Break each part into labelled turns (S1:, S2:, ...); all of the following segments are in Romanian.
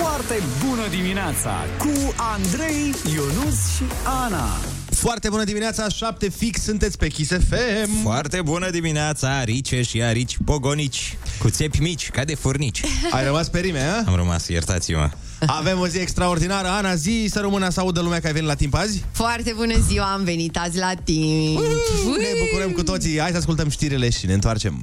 S1: Foarte bună dimineața cu Andrei, Ionus și Ana.
S2: Foarte bună dimineața, 7 fix, sunteți pe Kiss FM.
S3: Foarte bună dimineața, arice și arici pogonici, cu țepi mici, ca de furnici.
S2: Ai rămas pe rime, a?
S3: Am rămas, iertați-mă.
S2: Avem o zi extraordinară. Ana, zi să rămână să audă lumea că ai venit la timp azi.
S4: Foarte bună ziua, am venit azi la timp.
S2: Ne bucurăm cu toții. Hai să ascultăm știrile și ne întoarcem.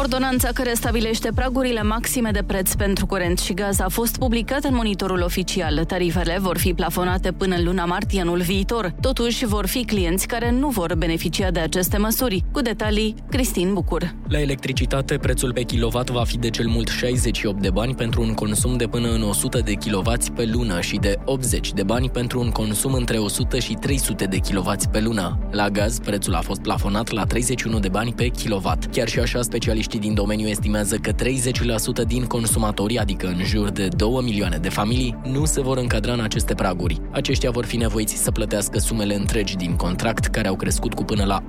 S5: Ordonanța care stabilește pragurile maxime de preț pentru curent și gaz a fost publicată în monitorul oficial. Tarifele vor fi plafonate până în luna martie anul viitor. Totuși, vor fi clienți care nu vor beneficia de aceste măsuri. Cu detalii, Cristin Bucur.
S6: La electricitate, prețul pe kilowatt va fi de cel mult 68 de bani pentru un consum de până în 100 de kW pe lună și de 80 de bani pentru un consum între 100 și 300 de kW pe lună. La gaz, prețul a fost plafonat la 31 de bani pe kilowatt. Chiar și așa, specialiștii din domeniu estimează că 30% din consumatori, adică în jur de 2 milioane de familii, nu se vor încadra în aceste praguri. Aceștia vor fi nevoiți să plătească sumele întregi din contract, care au crescut cu până la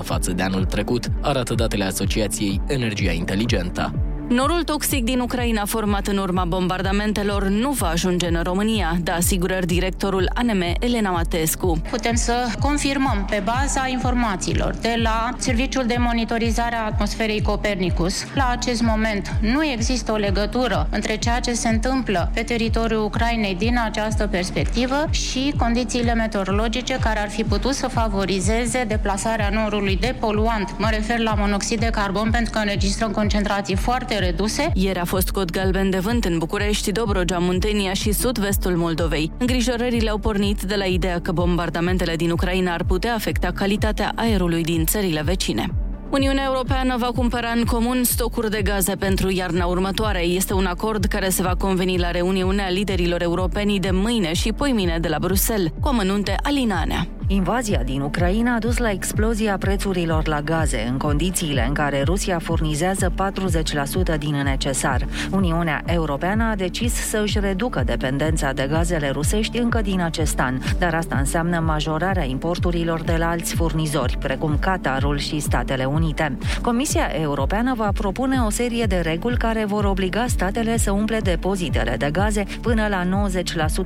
S6: 80% față de anul trecut, arată datele Asociației Energia Inteligentă.
S5: Norul toxic din Ucraina format în urma bombardamentelor nu va ajunge în România, da asigurări directorul ANM Elena Matescu.
S7: Putem să confirmăm pe baza informațiilor de la Serviciul de Monitorizare a Atmosferei Copernicus. La acest moment nu există o legătură între ceea ce se întâmplă pe teritoriul Ucrainei din această perspectivă și condițiile meteorologice care ar fi putut să favorizeze deplasarea norului de poluant. Mă refer la monoxid de carbon pentru că înregistrăm concentrații foarte reduse.
S5: Ieri a fost cod galben de vânt în București, Dobrogea, Muntenia și sud-vestul Moldovei. Îngrijorările au pornit de la ideea că bombardamentele din Ucraina ar putea afecta calitatea aerului din țările vecine. Uniunea Europeană va cumpăra în comun stocuri de gaze pentru iarna următoare. Este un acord care se va conveni la reuniunea liderilor europeni de mâine și poimine de la Bruxelles, cu amănunte Alinanea.
S8: Invazia din Ucraina a dus la explozia prețurilor la gaze, în condițiile în care Rusia furnizează 40% din necesar. Uniunea Europeană a decis să își reducă dependența de gazele rusești încă din acest an, dar asta înseamnă majorarea importurilor de la alți furnizori, precum Qatarul și Statele Unite. Comisia Europeană va propune o serie de reguli care vor obliga statele să umple depozitele de gaze până la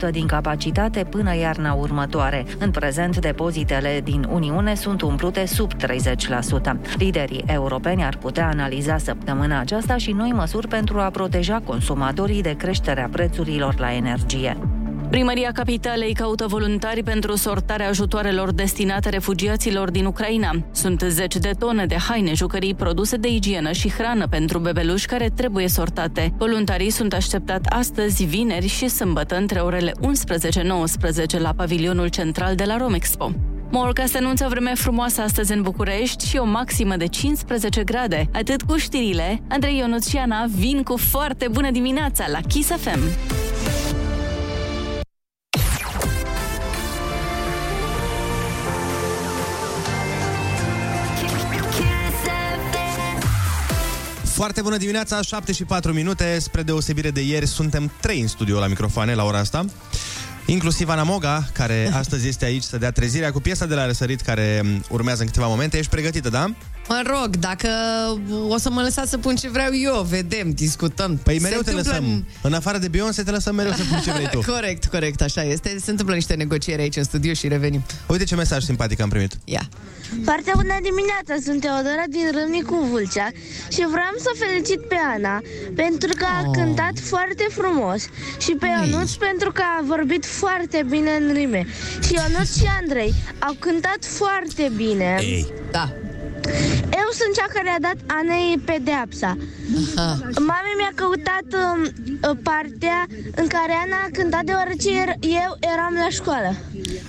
S8: 90% din capacitate până iarna următoare. În prezent, depozitele din Uniune sunt umplute sub 30%. Liderii europeni ar putea analiza săptămâna aceasta și noi măsuri pentru a proteja consumatorii de creșterea prețurilor la energie.
S5: Primăria Capitalei caută voluntari pentru sortarea ajutoarelor destinate refugiaților din Ucraina. Sunt zeci de tone de haine, jucării, produse de igienă și hrană pentru bebeluși care trebuie sortate. Voluntarii sunt așteptat astăzi, vineri și sâmbătă între orele 11-19 la pavilionul central de la Romexpo. Morca se anunță vreme frumoasă astăzi în București și o maximă de 15 grade. Atât cu știrile, Andrei Ionuț și Ana vin cu foarte bună dimineața la Kiss FM.
S2: Foarte bună dimineața, 7 și 4 minute. Spre deosebire de ieri, suntem trei în studio la microfoane la ora asta. Inclusiv Ana Moga, care astăzi este aici să dea trezirea cu piesa de la răsărit care urmează în câteva momente. Ești pregătită, da?
S4: Mă rog, dacă o să mă lăsați să pun ce vreau eu, vedem, discutăm.
S2: Păi mereu
S4: Se
S2: te
S4: întâmplă
S2: lăsăm. În afară de Beyoncé, te lăsăm mereu să pui ce vrei tu.
S4: corect, corect, așa este. Se întâmplă niște negocieri aici în studio și revenim.
S2: Uite ce mesaj simpatic am primit.
S4: Ia.
S9: Foarte bună dimineața, sunt Teodora din Râmnicu Vâlcea și vreau să felicit pe Ana pentru că a
S4: Oh.
S9: cântat foarte frumos și pe Ionuț pentru că a vorbit foarte bine în rime. Și Ionuț și Andrei au cântat foarte bine.
S2: Ei.
S4: Da.
S9: Eu sunt cea care a dat Anei pedeapsa.
S4: Aha.
S9: Mami mi-a căutat um, partea în care Ana a cântat deoarece er- eu eram la școală.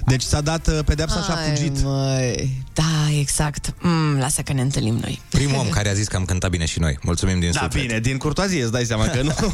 S2: Deci s-a dat uh, pedepsa și a
S4: Hai,
S2: fugit.
S4: Măi. Da, exact. Mm, lasă că ne întâlnim noi.
S3: Primul om care a zis că am cântat bine și noi. Mulțumim din
S2: Da,
S3: suflet.
S2: bine, din curtoazie îți dai seama că nu.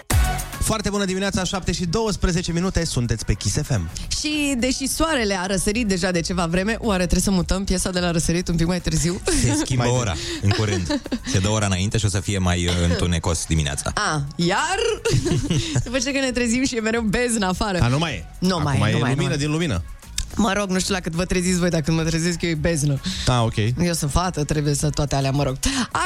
S2: Foarte bună dimineața, 7 și 12 minute, sunteți pe Kiss FM.
S4: Și deși soarele a răsărit deja de ceva vreme, oare trebuie să mutăm piesa de la răsărit un pic mai târziu?
S3: Se schimbă ora în curând. Se dă ora înainte și o să fie mai uh, întunecos dimineața.
S4: A, iar? După ce că ne trezim și e mereu bezn afară.
S2: A, nu mai e.
S4: Nu
S2: Acum
S4: mai e,
S2: e
S4: nu mai e,
S2: lumină
S4: nu mai e.
S2: din lumină.
S4: Mă rog, nu știu la cât vă treziți voi, dacă mă trezesc eu e beznă.
S2: Da, ok.
S4: Eu sunt fată, trebuie să toate alea, mă rog.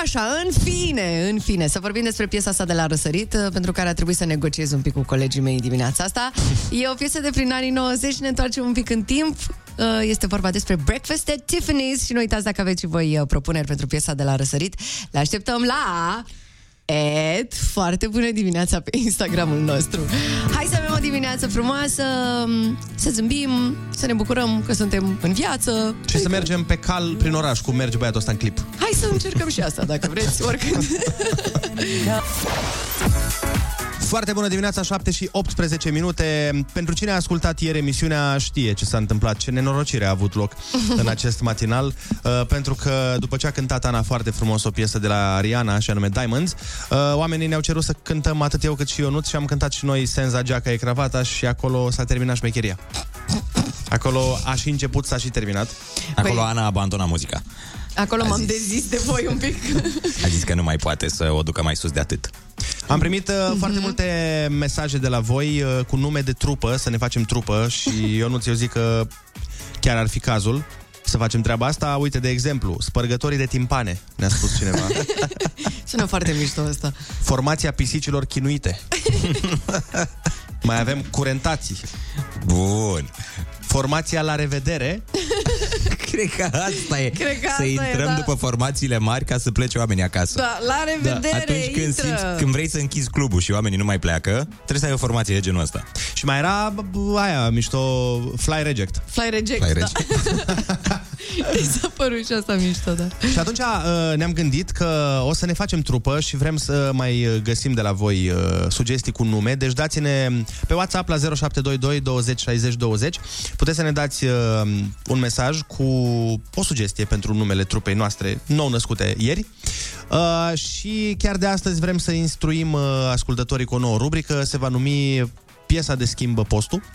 S4: Așa, în fine, în fine, să vorbim despre piesa asta de la Răsărit, uh, pentru care a trebuit să negociez un pic cu colegii mei dimineața asta. E o piesă de prin anii 90, ne întoarcem un pic în timp. Uh, Este vorba despre Breakfast at Tiffany's și nu uitați dacă aveți și voi uh, propuneri pentru piesa de la Răsărit. Le așteptăm la... Ed, foarte bună dimineața pe Instagramul nostru. Hai să avem o dimineață frumoasă, să zâmbim, să ne bucurăm că suntem în viață.
S2: Și să mergem pe cal prin oraș, cum merge băiatul ăsta în clip.
S4: Hai să încercăm și asta, dacă vreți, oricând.
S2: Foarte bună dimineața, 7 și 18 minute. Pentru cine a ascultat ieri emisiunea știe ce s-a întâmplat, ce nenorocire a avut loc în acest matinal, uh, pentru că după ce a cântat Ana foarte frumos o piesă de la Rihanna, și anume Diamonds, uh, oamenii ne-au cerut să cântăm atât eu cât și Ionuț și am cântat și noi Senza Geaca e cravata și acolo s-a terminat șmecheria. Acolo a și început, s-a și terminat.
S3: Acolo Ana a abandonat muzica.
S4: Acolo
S3: A
S4: m-am
S3: zis.
S4: dezis de voi un pic.
S3: A zis că nu mai poate să o ducă mai sus de atât.
S2: Am primit uh, foarte multe mesaje de la voi uh, cu nume de trupă, să ne facem trupă și eu nu ți eu zic că chiar ar fi cazul să facem treaba asta. Uite, de exemplu, spărgătorii de timpane, ne-a spus cineva.
S4: Sună foarte mișto asta.
S2: Formația pisicilor chinuite. Mai avem curentații.
S3: Bun.
S2: Formația la revedere.
S3: Cred că asta e.
S4: Cred că
S3: să
S4: asta e,
S3: intrăm
S4: da.
S3: după formațiile mari ca să plece oamenii acasă.
S4: Da, la revedere,
S3: Atunci când,
S4: intră.
S3: simți, când vrei să închizi clubul și oamenii nu mai pleacă, trebuie să ai o formație de genul ăsta.
S2: Și mai era b- aia, mișto, fly reject.
S4: Fly reject,
S3: Fly
S4: da. Mi s-a părut și asta mișto, da.
S2: Și atunci uh, ne-am gândit că o să ne facem trupă și vrem să mai uh, găsim de la voi uh, sugestii cu nume. Deci dați-ne pe WhatsApp la 0722 20 60 20. Puteți să ne dați uh, un mesaj cu o sugestie pentru numele trupei noastre nou născute ieri. Uh, și chiar de astăzi vrem să instruim uh, ascultătorii cu o nouă rubrică. Se va numi Piesa de schimbă postul.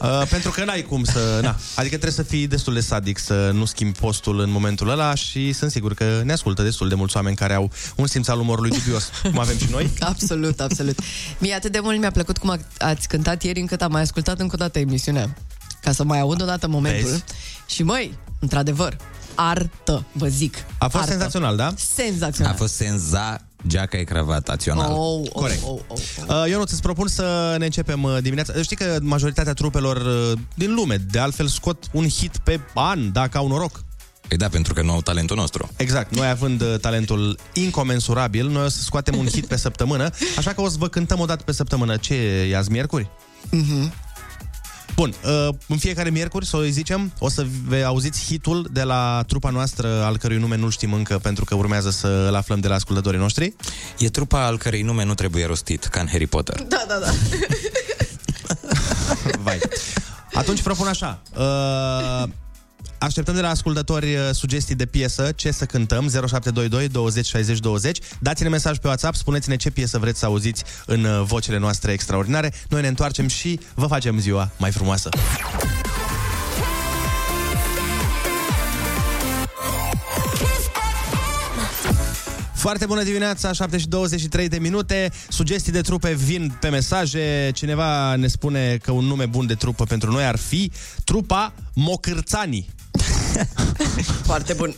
S2: Uh, pentru că n-ai cum să... Na, adică trebuie să fii destul de sadic să nu schimbi postul în momentul ăla și sunt sigur că ne ascultă destul de mulți oameni care au un simț al umorului dubios, cum avem și noi.
S4: Absolut, absolut. Mie atât de mult mi-a plăcut cum a- ați cântat ieri încât am mai ascultat încă o dată emisiunea. Ca să mai aud o dată momentul.
S2: Vezi?
S4: Și măi, într-adevăr, artă, vă zic.
S2: A fost
S4: artă.
S2: senzațional, da?
S4: Senzațional.
S3: A fost senza geaca e cravatațional.
S4: Oh, oh,
S2: Corect.
S4: Oh, oh, oh.
S2: Uh, eu nu îți propun să ne începem uh, dimineața. Știi că majoritatea trupelor uh, din lume, de altfel, scot un hit pe an, dacă au noroc.
S3: Păi da, pentru că nu au talentul nostru.
S2: Exact, noi având uh, talentul incomensurabil, noi o să scoatem un hit pe săptămână, așa că o să vă cântăm o dată pe săptămână. Ce e azi, miercuri? Bun, uh, în fiecare miercuri, să o zicem, o să ve- auziți hitul de la trupa noastră, al cărui nume nu știm încă, pentru că urmează să-l aflăm de la ascultătorii noștri.
S3: E trupa al cărei nume nu trebuie rostit, ca în Harry Potter.
S4: Da, da, da.
S2: Vai. Atunci propun așa. Uh, așteptăm de la ascultători uh, sugestii de piesă, ce să cântăm, 0722 20 60 20. Dați-ne mesaj pe WhatsApp, spuneți-ne ce piesă vreți să auziți în uh, vocele noastre extraordinare. Noi ne întoarcem și vă facem ziua mai frumoasă. Foarte bună dimineața, 7 și 23 de minute. Sugestii de trupe vin pe mesaje. Cineva ne spune că un nume bun de trupă pentru noi ar fi trupa Mocârțanii.
S4: Foarte bun.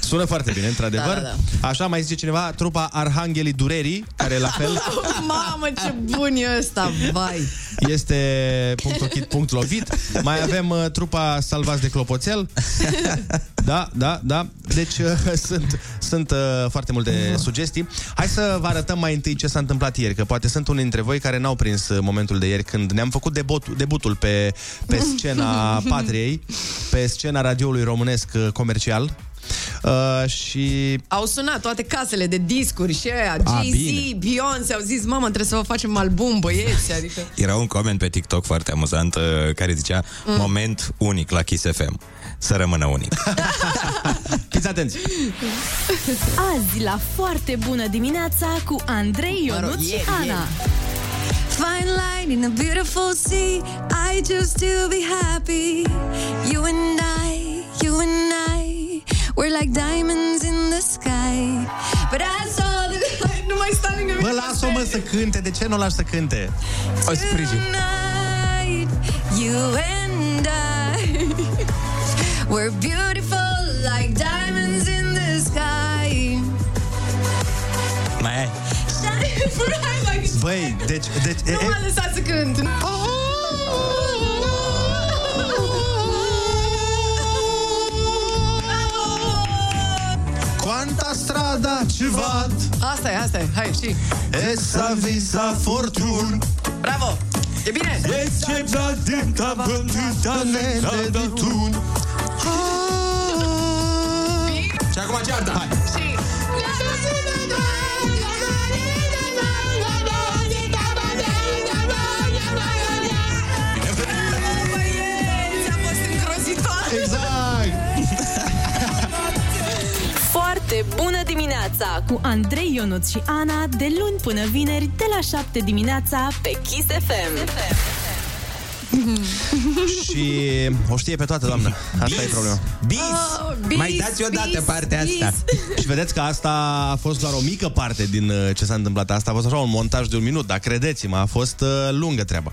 S2: Sună foarte bine, într-adevăr.
S4: Da, da,
S2: Așa mai zice cineva, trupa Arhanghelii Durerii, care la fel
S4: Mamă, ce bun e ăsta, vai.
S2: este punct ochit, punct lovit. Mai avem uh, trupa Salvați de Clopoțel. Da, da, da. Deci uh, sunt, sunt uh, foarte multe sugestii. Hai să vă arătăm mai întâi ce s-a întâmplat ieri, că poate sunt unii dintre voi care n-au prins uh, momentul de ieri când ne-am făcut debutul, debutul pe, pe scena Patriei, pe scena radioului românesc uh, comercial. Uh, și
S4: Au sunat toate casele de discuri și aia,
S2: A,
S4: Jay-Z,
S2: bine.
S4: Beyoncé, au zis, mamă, trebuie să vă facem album, băieți, adică...
S3: Era un coment pe TikTok foarte amuzant uh, care zicea
S4: Mm.
S3: moment unic la Kiss FM. Să rămână unic.
S2: Fiți atenți!
S10: Azi la foarte bună dimineața cu Andrei Ionuț și Ana.
S4: Fine line in a beautiful sea. I choose to be happy. You and I, you and I, we're like diamonds in the sky. But I saw the. nu mai stau lângă
S2: Bă, lasă-o mă să cânte, de ce nu o lași să cânte?
S3: O sprijin.
S4: Tonight, you and I, we're beautiful like diamonds in the sky.
S3: Mai ai.
S4: Hai, mai-
S2: Băi, deci... deci e,
S4: Nu
S2: e,
S4: m-a lăsat să cânt.
S2: Quanta strada ci vad
S4: Asta e, asta e. Hai, și.
S2: Essa visa fortun
S4: Bravo! E bine?
S2: E ce vădânta vântânta nedetun Și acum cearta Hai
S10: 7 Bună dimineața cu Andrei Ionut și Ana de luni până vineri de la 7 dimineața pe Kiss FM. Kiss FM.
S2: Și o știe pe toată, doamnă Asta e problema
S3: Bis!
S4: Oh, bis,
S3: Mai dați odată
S4: bis,
S3: partea
S4: bis.
S3: asta.
S2: Și vedeți că asta a fost doar o mică parte din uh, ce s-a întâmplat. Asta a fost așa un montaj de un minut, dar credeți-mă, a fost uh, lungă treaba.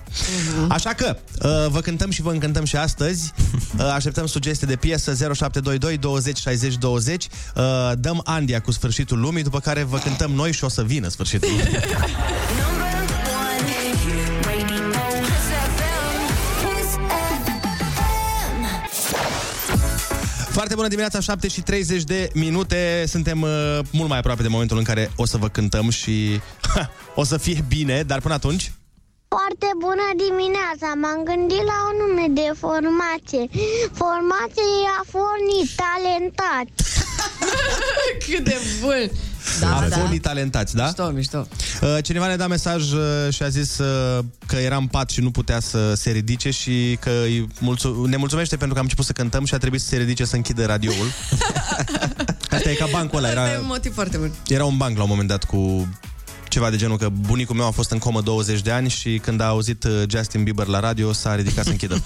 S4: Mhm.
S2: Așa că uh, vă cântăm și vă încântăm și astăzi. Uh, așteptăm sugestii de piesă 0722 20 60 20. Uh, dăm Andia cu sfârșitul lumii, după care vă cântăm noi și o să vină sfârșitul lumii. bună dimineața, 7 și 30 de minute. Suntem uh, mult mai aproape de momentul în care o să vă cântăm și ha, o să fie bine, dar până atunci
S9: Foarte bună dimineața! M-am gândit la un nume de formație. Formație a fornit talentat.
S4: Cât de bun.
S2: Da,
S4: Da,
S2: a
S4: da.
S2: da. talentați, da?
S4: Mișto, mișto.
S2: Uh, Cineva ne-a dat mesaj uh, și a zis uh, că era în pat și nu putea să se ridice și că îi mulțu- ne mulțumește pentru că am început să cântăm și a trebuit să se ridice să închidă radioul. Asta e ca bancul ăla.
S4: Asta e
S2: Era,
S4: un motiv foarte bun.
S2: era un banc la un moment dat cu ceva de genul că bunicul meu a fost în comă 20 de ani și când a auzit uh, Justin Bieber la radio s-a ridicat să închidă.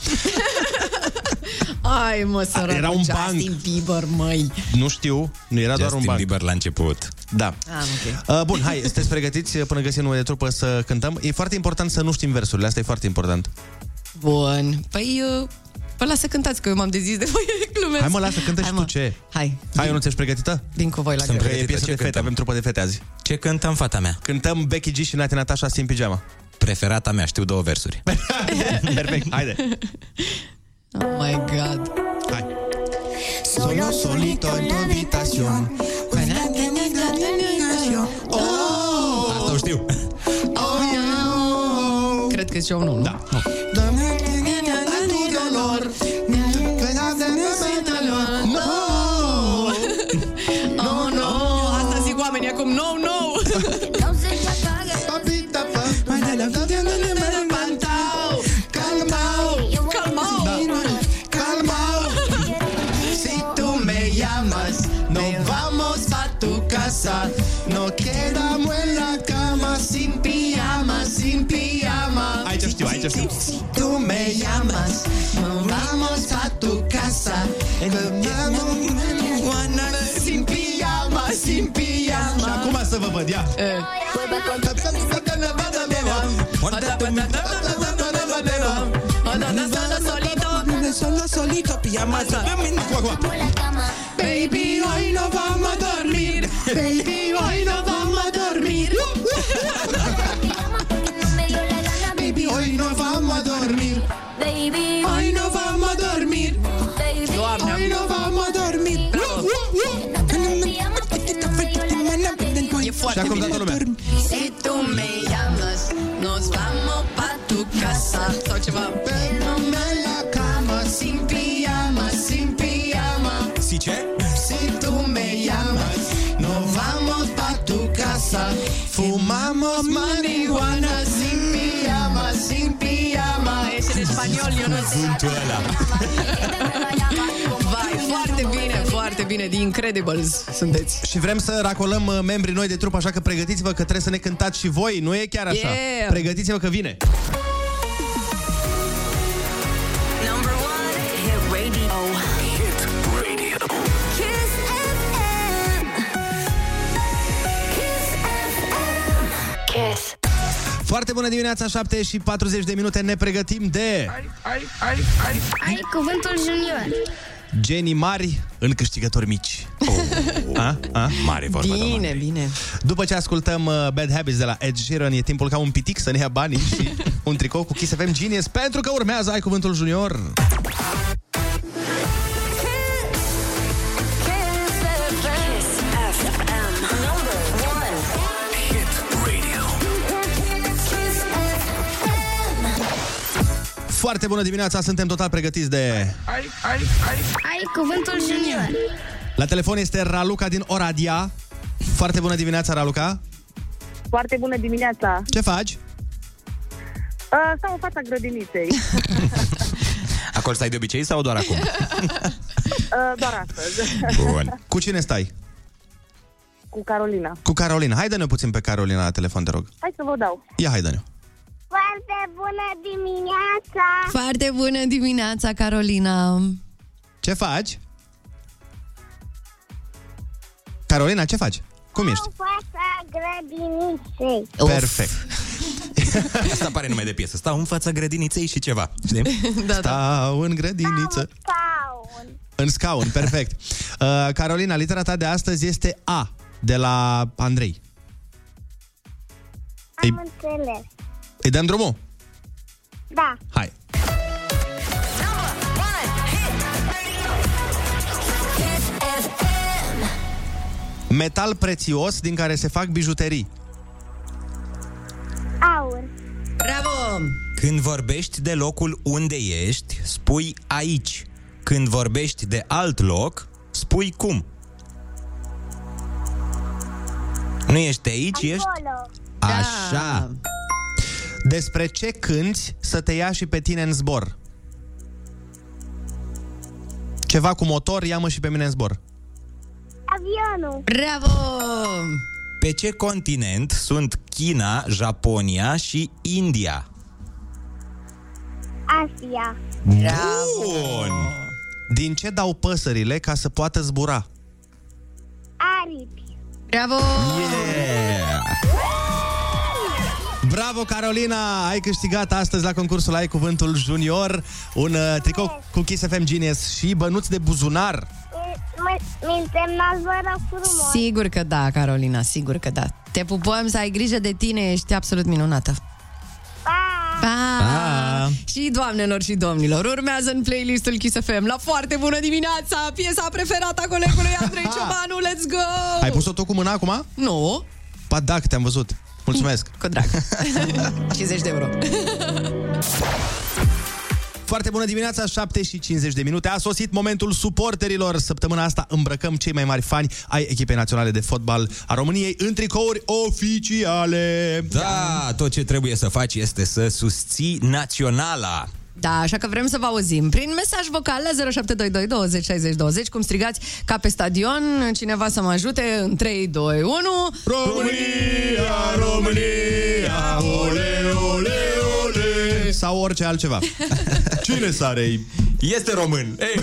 S4: Ai, mă, sărăc.
S2: Era un
S4: Justin
S2: banc.
S4: Bieber, măi.
S2: nu știu, nu era doar un
S3: Justin
S2: banc.
S3: Bieber la început.
S2: Da.
S4: Ah, ok.
S2: Uh, bun, hai, sunteți pregătiți până găsim nume de trupă să cântăm? E foarte important să nu știm versurile, asta e foarte important.
S4: Bun. Păi, uh, Păi lasă cântați, că eu m-am dezis de voi, glumesc.
S2: Hai mă, lasă, cântă și
S4: Hai,
S2: tu
S4: mă.
S2: ce.
S4: Hai.
S2: Hai, eu nu ți-ești pregătită?
S4: Vin cu voi la
S3: Sunt
S4: greu.
S2: Că e
S3: pregătită.
S2: piesă
S3: Ce
S2: de fete,
S3: cântăm?
S2: avem trupă de fete azi.
S3: Ce cântăm, fata mea?
S2: Cântăm Becky G și Nati Natasha Sim Pijama.
S3: Preferata mea, știu două versuri.
S2: Perfect, haide.
S4: Oh my god.
S2: Hai.
S9: Solo solito en tu habitación.
S3: Asta o știu.
S4: Cred că și eu nu, nu?
S2: Da.
S4: Oh,
S2: Aici știu, aici știu. Si tú me llamas, nos vamos a tu casa. Sin pijama, sin pijama. Și acum să vă văd, ia.
S3: Solo solito, pijama.
S2: Baby, hoy no vamos a dormir. Baby, dormir. Baby, Hoy no vamos a dormir.
S4: Doamne,
S2: Hoy no vamos a dormir. lumea.
S4: Si tu me llamas, nos vamos pa tu casa. Ceva.
S2: Nume la cama, sin pijama, sin pijama.
S3: Si
S2: tú me llamas, nos vamos pa tu casa. Fumamos marihuana
S4: spaniol, eu nu
S3: Cuvântul ăla.
S4: Vai, foarte bine, foarte foarte bine, The Incredibles sunteți.
S2: Și vrem să racolăm uh, membrii noi de trup, așa că pregătiți-vă că trebuie să ne cântați și voi, nu e chiar așa.
S4: Yeah.
S2: Pregătiți-vă că vine. Foarte bună dimineața, 7 și 40 de minute, ne pregătim de
S9: Ai cuvântul junior.
S2: genii mari în câștigători mici. A? A?
S3: Mare vorba,
S4: Bine,
S3: doamne.
S4: bine.
S2: După ce ascultăm uh, Bad Habits de la Ed Sheeran, e timpul ca un pitic să ne ia banii și un tricou cu Kiss FM Genius, pentru că urmează Ai Cuvântul Junior. Foarte bună dimineața, suntem total pregătiți de...
S9: Ai cuvântul junior.
S2: La telefon este Raluca din Oradea. Foarte bună dimineața, Raluca.
S11: Foarte bună dimineața!
S2: Ce faci?
S11: Uh, stau în fața grădiniței,
S3: Acolo stai de obicei sau doar acum?
S11: uh, doar astăzi,
S3: Bun.
S2: Cu cine stai?
S11: cu Carolina.
S2: Cu Carolina. Hai dă-ne puțin pe Carolina la telefon, te rog.
S11: Hai să vă dau.
S2: Ia, hai dă-ne.
S9: Foarte bună dimineața!
S4: Foarte bună dimineața, Carolina.
S2: Ce faci? Carolina, ce faci? Cum ești?
S9: În fața grădiniței.
S4: Uf.
S2: Perfect.
S3: Asta pare nume de piesă. Stau în fața grădiniței și ceva. Știi?
S4: Da, da.
S2: Stau în grădiniță.
S9: Scaun.
S2: În scaun, perfect. Uh, Carolina, litera ta de astăzi este A, de la Andrei. Ei-
S9: Am înțeles.
S2: Îi dăm drumul?
S9: Da.
S2: Hai. Metal prețios din care se fac bijuterii.
S9: Aur.
S4: Bravo!
S3: Când vorbești de locul unde ești, spui aici. Când vorbești de alt loc, spui cum. Nu ești aici, ești...
S9: Acolo.
S3: Așa.
S2: Despre ce cânti să te ia și pe tine în zbor? Ceva cu motor, ia-mă și pe mine în zbor.
S9: Avionul.
S4: Bravo!
S3: Pe ce continent sunt China, Japonia și India?
S9: Asia.
S3: Bun!
S2: Din ce dau păsările ca să poată zbura?
S9: Aripi.
S4: Bravo!
S3: Yeah!
S2: Bravo, Carolina! Ai câștigat astăzi la concursul Ai Cuvântul Junior un uh, tricou cu Kiss FM Genius și bănuți de buzunar.
S9: Mi însemnați, vă rog frumos.
S4: Sigur că da, Carolina, sigur că da. Te pupăm să ai grijă de tine, ești absolut minunată.
S9: Pa!
S4: Pa!
S3: Pa!
S4: Și doamnelor și domnilor, urmează în playlistul Kiss FM la foarte bună dimineața, piesa preferată a colegului Andrei Ciobanu, let's go!
S2: Ai pus-o tot cu mâna acum?
S4: Nu,
S2: Pa, da, că te-am văzut. Mulțumesc!
S4: cu drag. 50 de euro.
S2: Foarte bună dimineața, 7 și 50 de minute. A sosit momentul suporterilor. Săptămâna asta îmbrăcăm cei mai mari fani ai echipei naționale de fotbal a României în tricouri oficiale.
S3: Da, tot ce trebuie să faci este să susții naționala.
S4: Da, așa că vrem să vă auzim prin mesaj vocal la 0722 20 60 20, cum strigați ca pe stadion, cineva să mă ajute în 3, 2, 1.
S2: România, România, ole, ole, ole. Sau orice altceva. Cine sare
S3: Este român. Ei,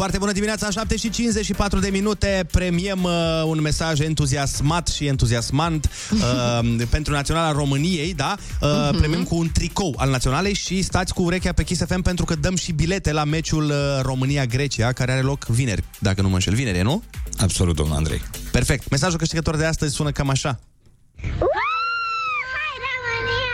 S2: Foarte bună dimineața, 7 și 54 de minute. Premiem uh, un mesaj entuziasmat și entuziasmant uh, pentru Naționala României, da? Uh, uh-huh. Premiem cu un tricou al Naționalei și stați cu urechea pe Kiss FM pentru că dăm și bilete la meciul uh, România-Grecia, care are loc vineri, dacă nu mă înșel. Vineri, e, nu?
S3: Absolut, domnul Andrei.
S2: Perfect. Mesajul câștigător de astăzi sună cam așa.
S9: Hai, România!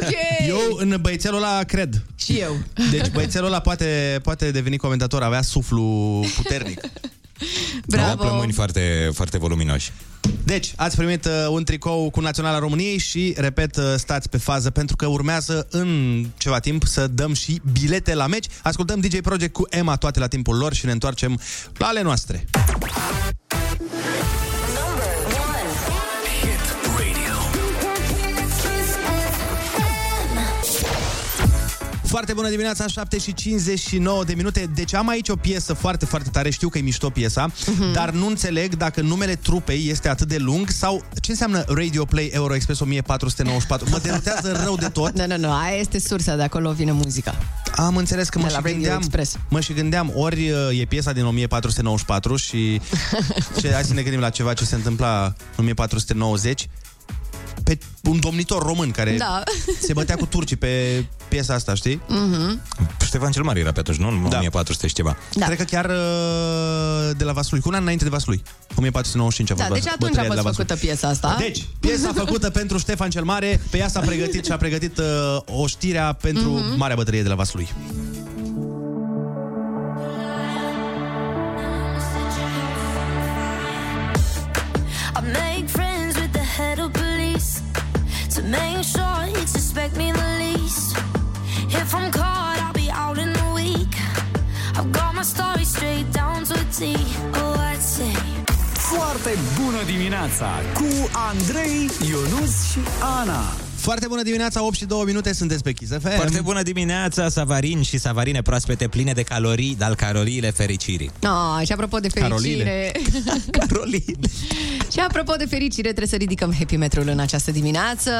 S4: Ok.
S2: Eu în băiețelul ăla cred.
S4: Și eu.
S2: Deci băiețelul ăla poate, poate deveni comentator, avea suflu puternic.
S4: Bravo.
S3: Da, plămâni foarte, foarte voluminoși.
S2: Deci, ați primit uh, un tricou cu Naționala României și, repet, uh, stați pe fază pentru că urmează în ceva timp să dăm și bilete la meci. Ascultăm DJ Project cu Emma toate la timpul lor și ne întoarcem la ale noastre. Foarte bună dimineața, 7 și 59 de minute. Deci am aici o piesă foarte, foarte tare. Știu că e mișto piesa,
S4: Mhm.
S2: dar nu înțeleg dacă numele trupei este atât de lung sau ce înseamnă Radio Play Euro Express 1494. Mă derutează rău de tot.
S4: Nu, nu, nu, aia este sursa, de acolo vine muzica.
S2: Am înțeles că mă
S4: De la
S2: și
S4: Radio
S2: gândeam,
S4: Express.
S2: mă și gândeam, ori uh, e piesa din 1494 și ce, hai să ne gândim la ceva ce se întâmpla în 1490 pe un domnitor român care
S4: Da.
S2: se bătea cu turcii pe piesa asta, știi?
S4: Mhm.
S3: Ștefan cel Mare era pe atunci, nu? În 1400 și ceva.
S4: Da.
S2: Cred că chiar uh, de la Vaslui, cu un an înainte de Vaslui. 1495 a
S4: Da,
S2: fost
S4: deci atunci a
S2: bătălia de
S4: fost
S2: la Vaslui.
S4: făcută piesa asta.
S2: Deci, piesa făcută pentru Ștefan cel Mare, pe ea s-a pregătit și a pregătit uh, o știrea pentru
S4: Mhm.
S2: Marea Bătălie de la Vaslui.
S12: I make friends make sure he'd suspect me the least. If I'm caught, I'll be out in a week. I've got my story straight down to a T. Oh, I'd say.
S1: Foarte bună dimineața cu Andrei, Ionus și Ana.
S2: Foarte bună dimineața, 8 și 2 minute, sunteți pe Kiss FM.
S3: Foarte bună dimineața, Savarin și Savarine proaspete pline de calorii, dar caloriile fericirii.
S4: Ah, și apropo de fericire...
S3: Caroline.
S4: și apropo de fericire, trebuie să ridicăm happy metrul în această dimineață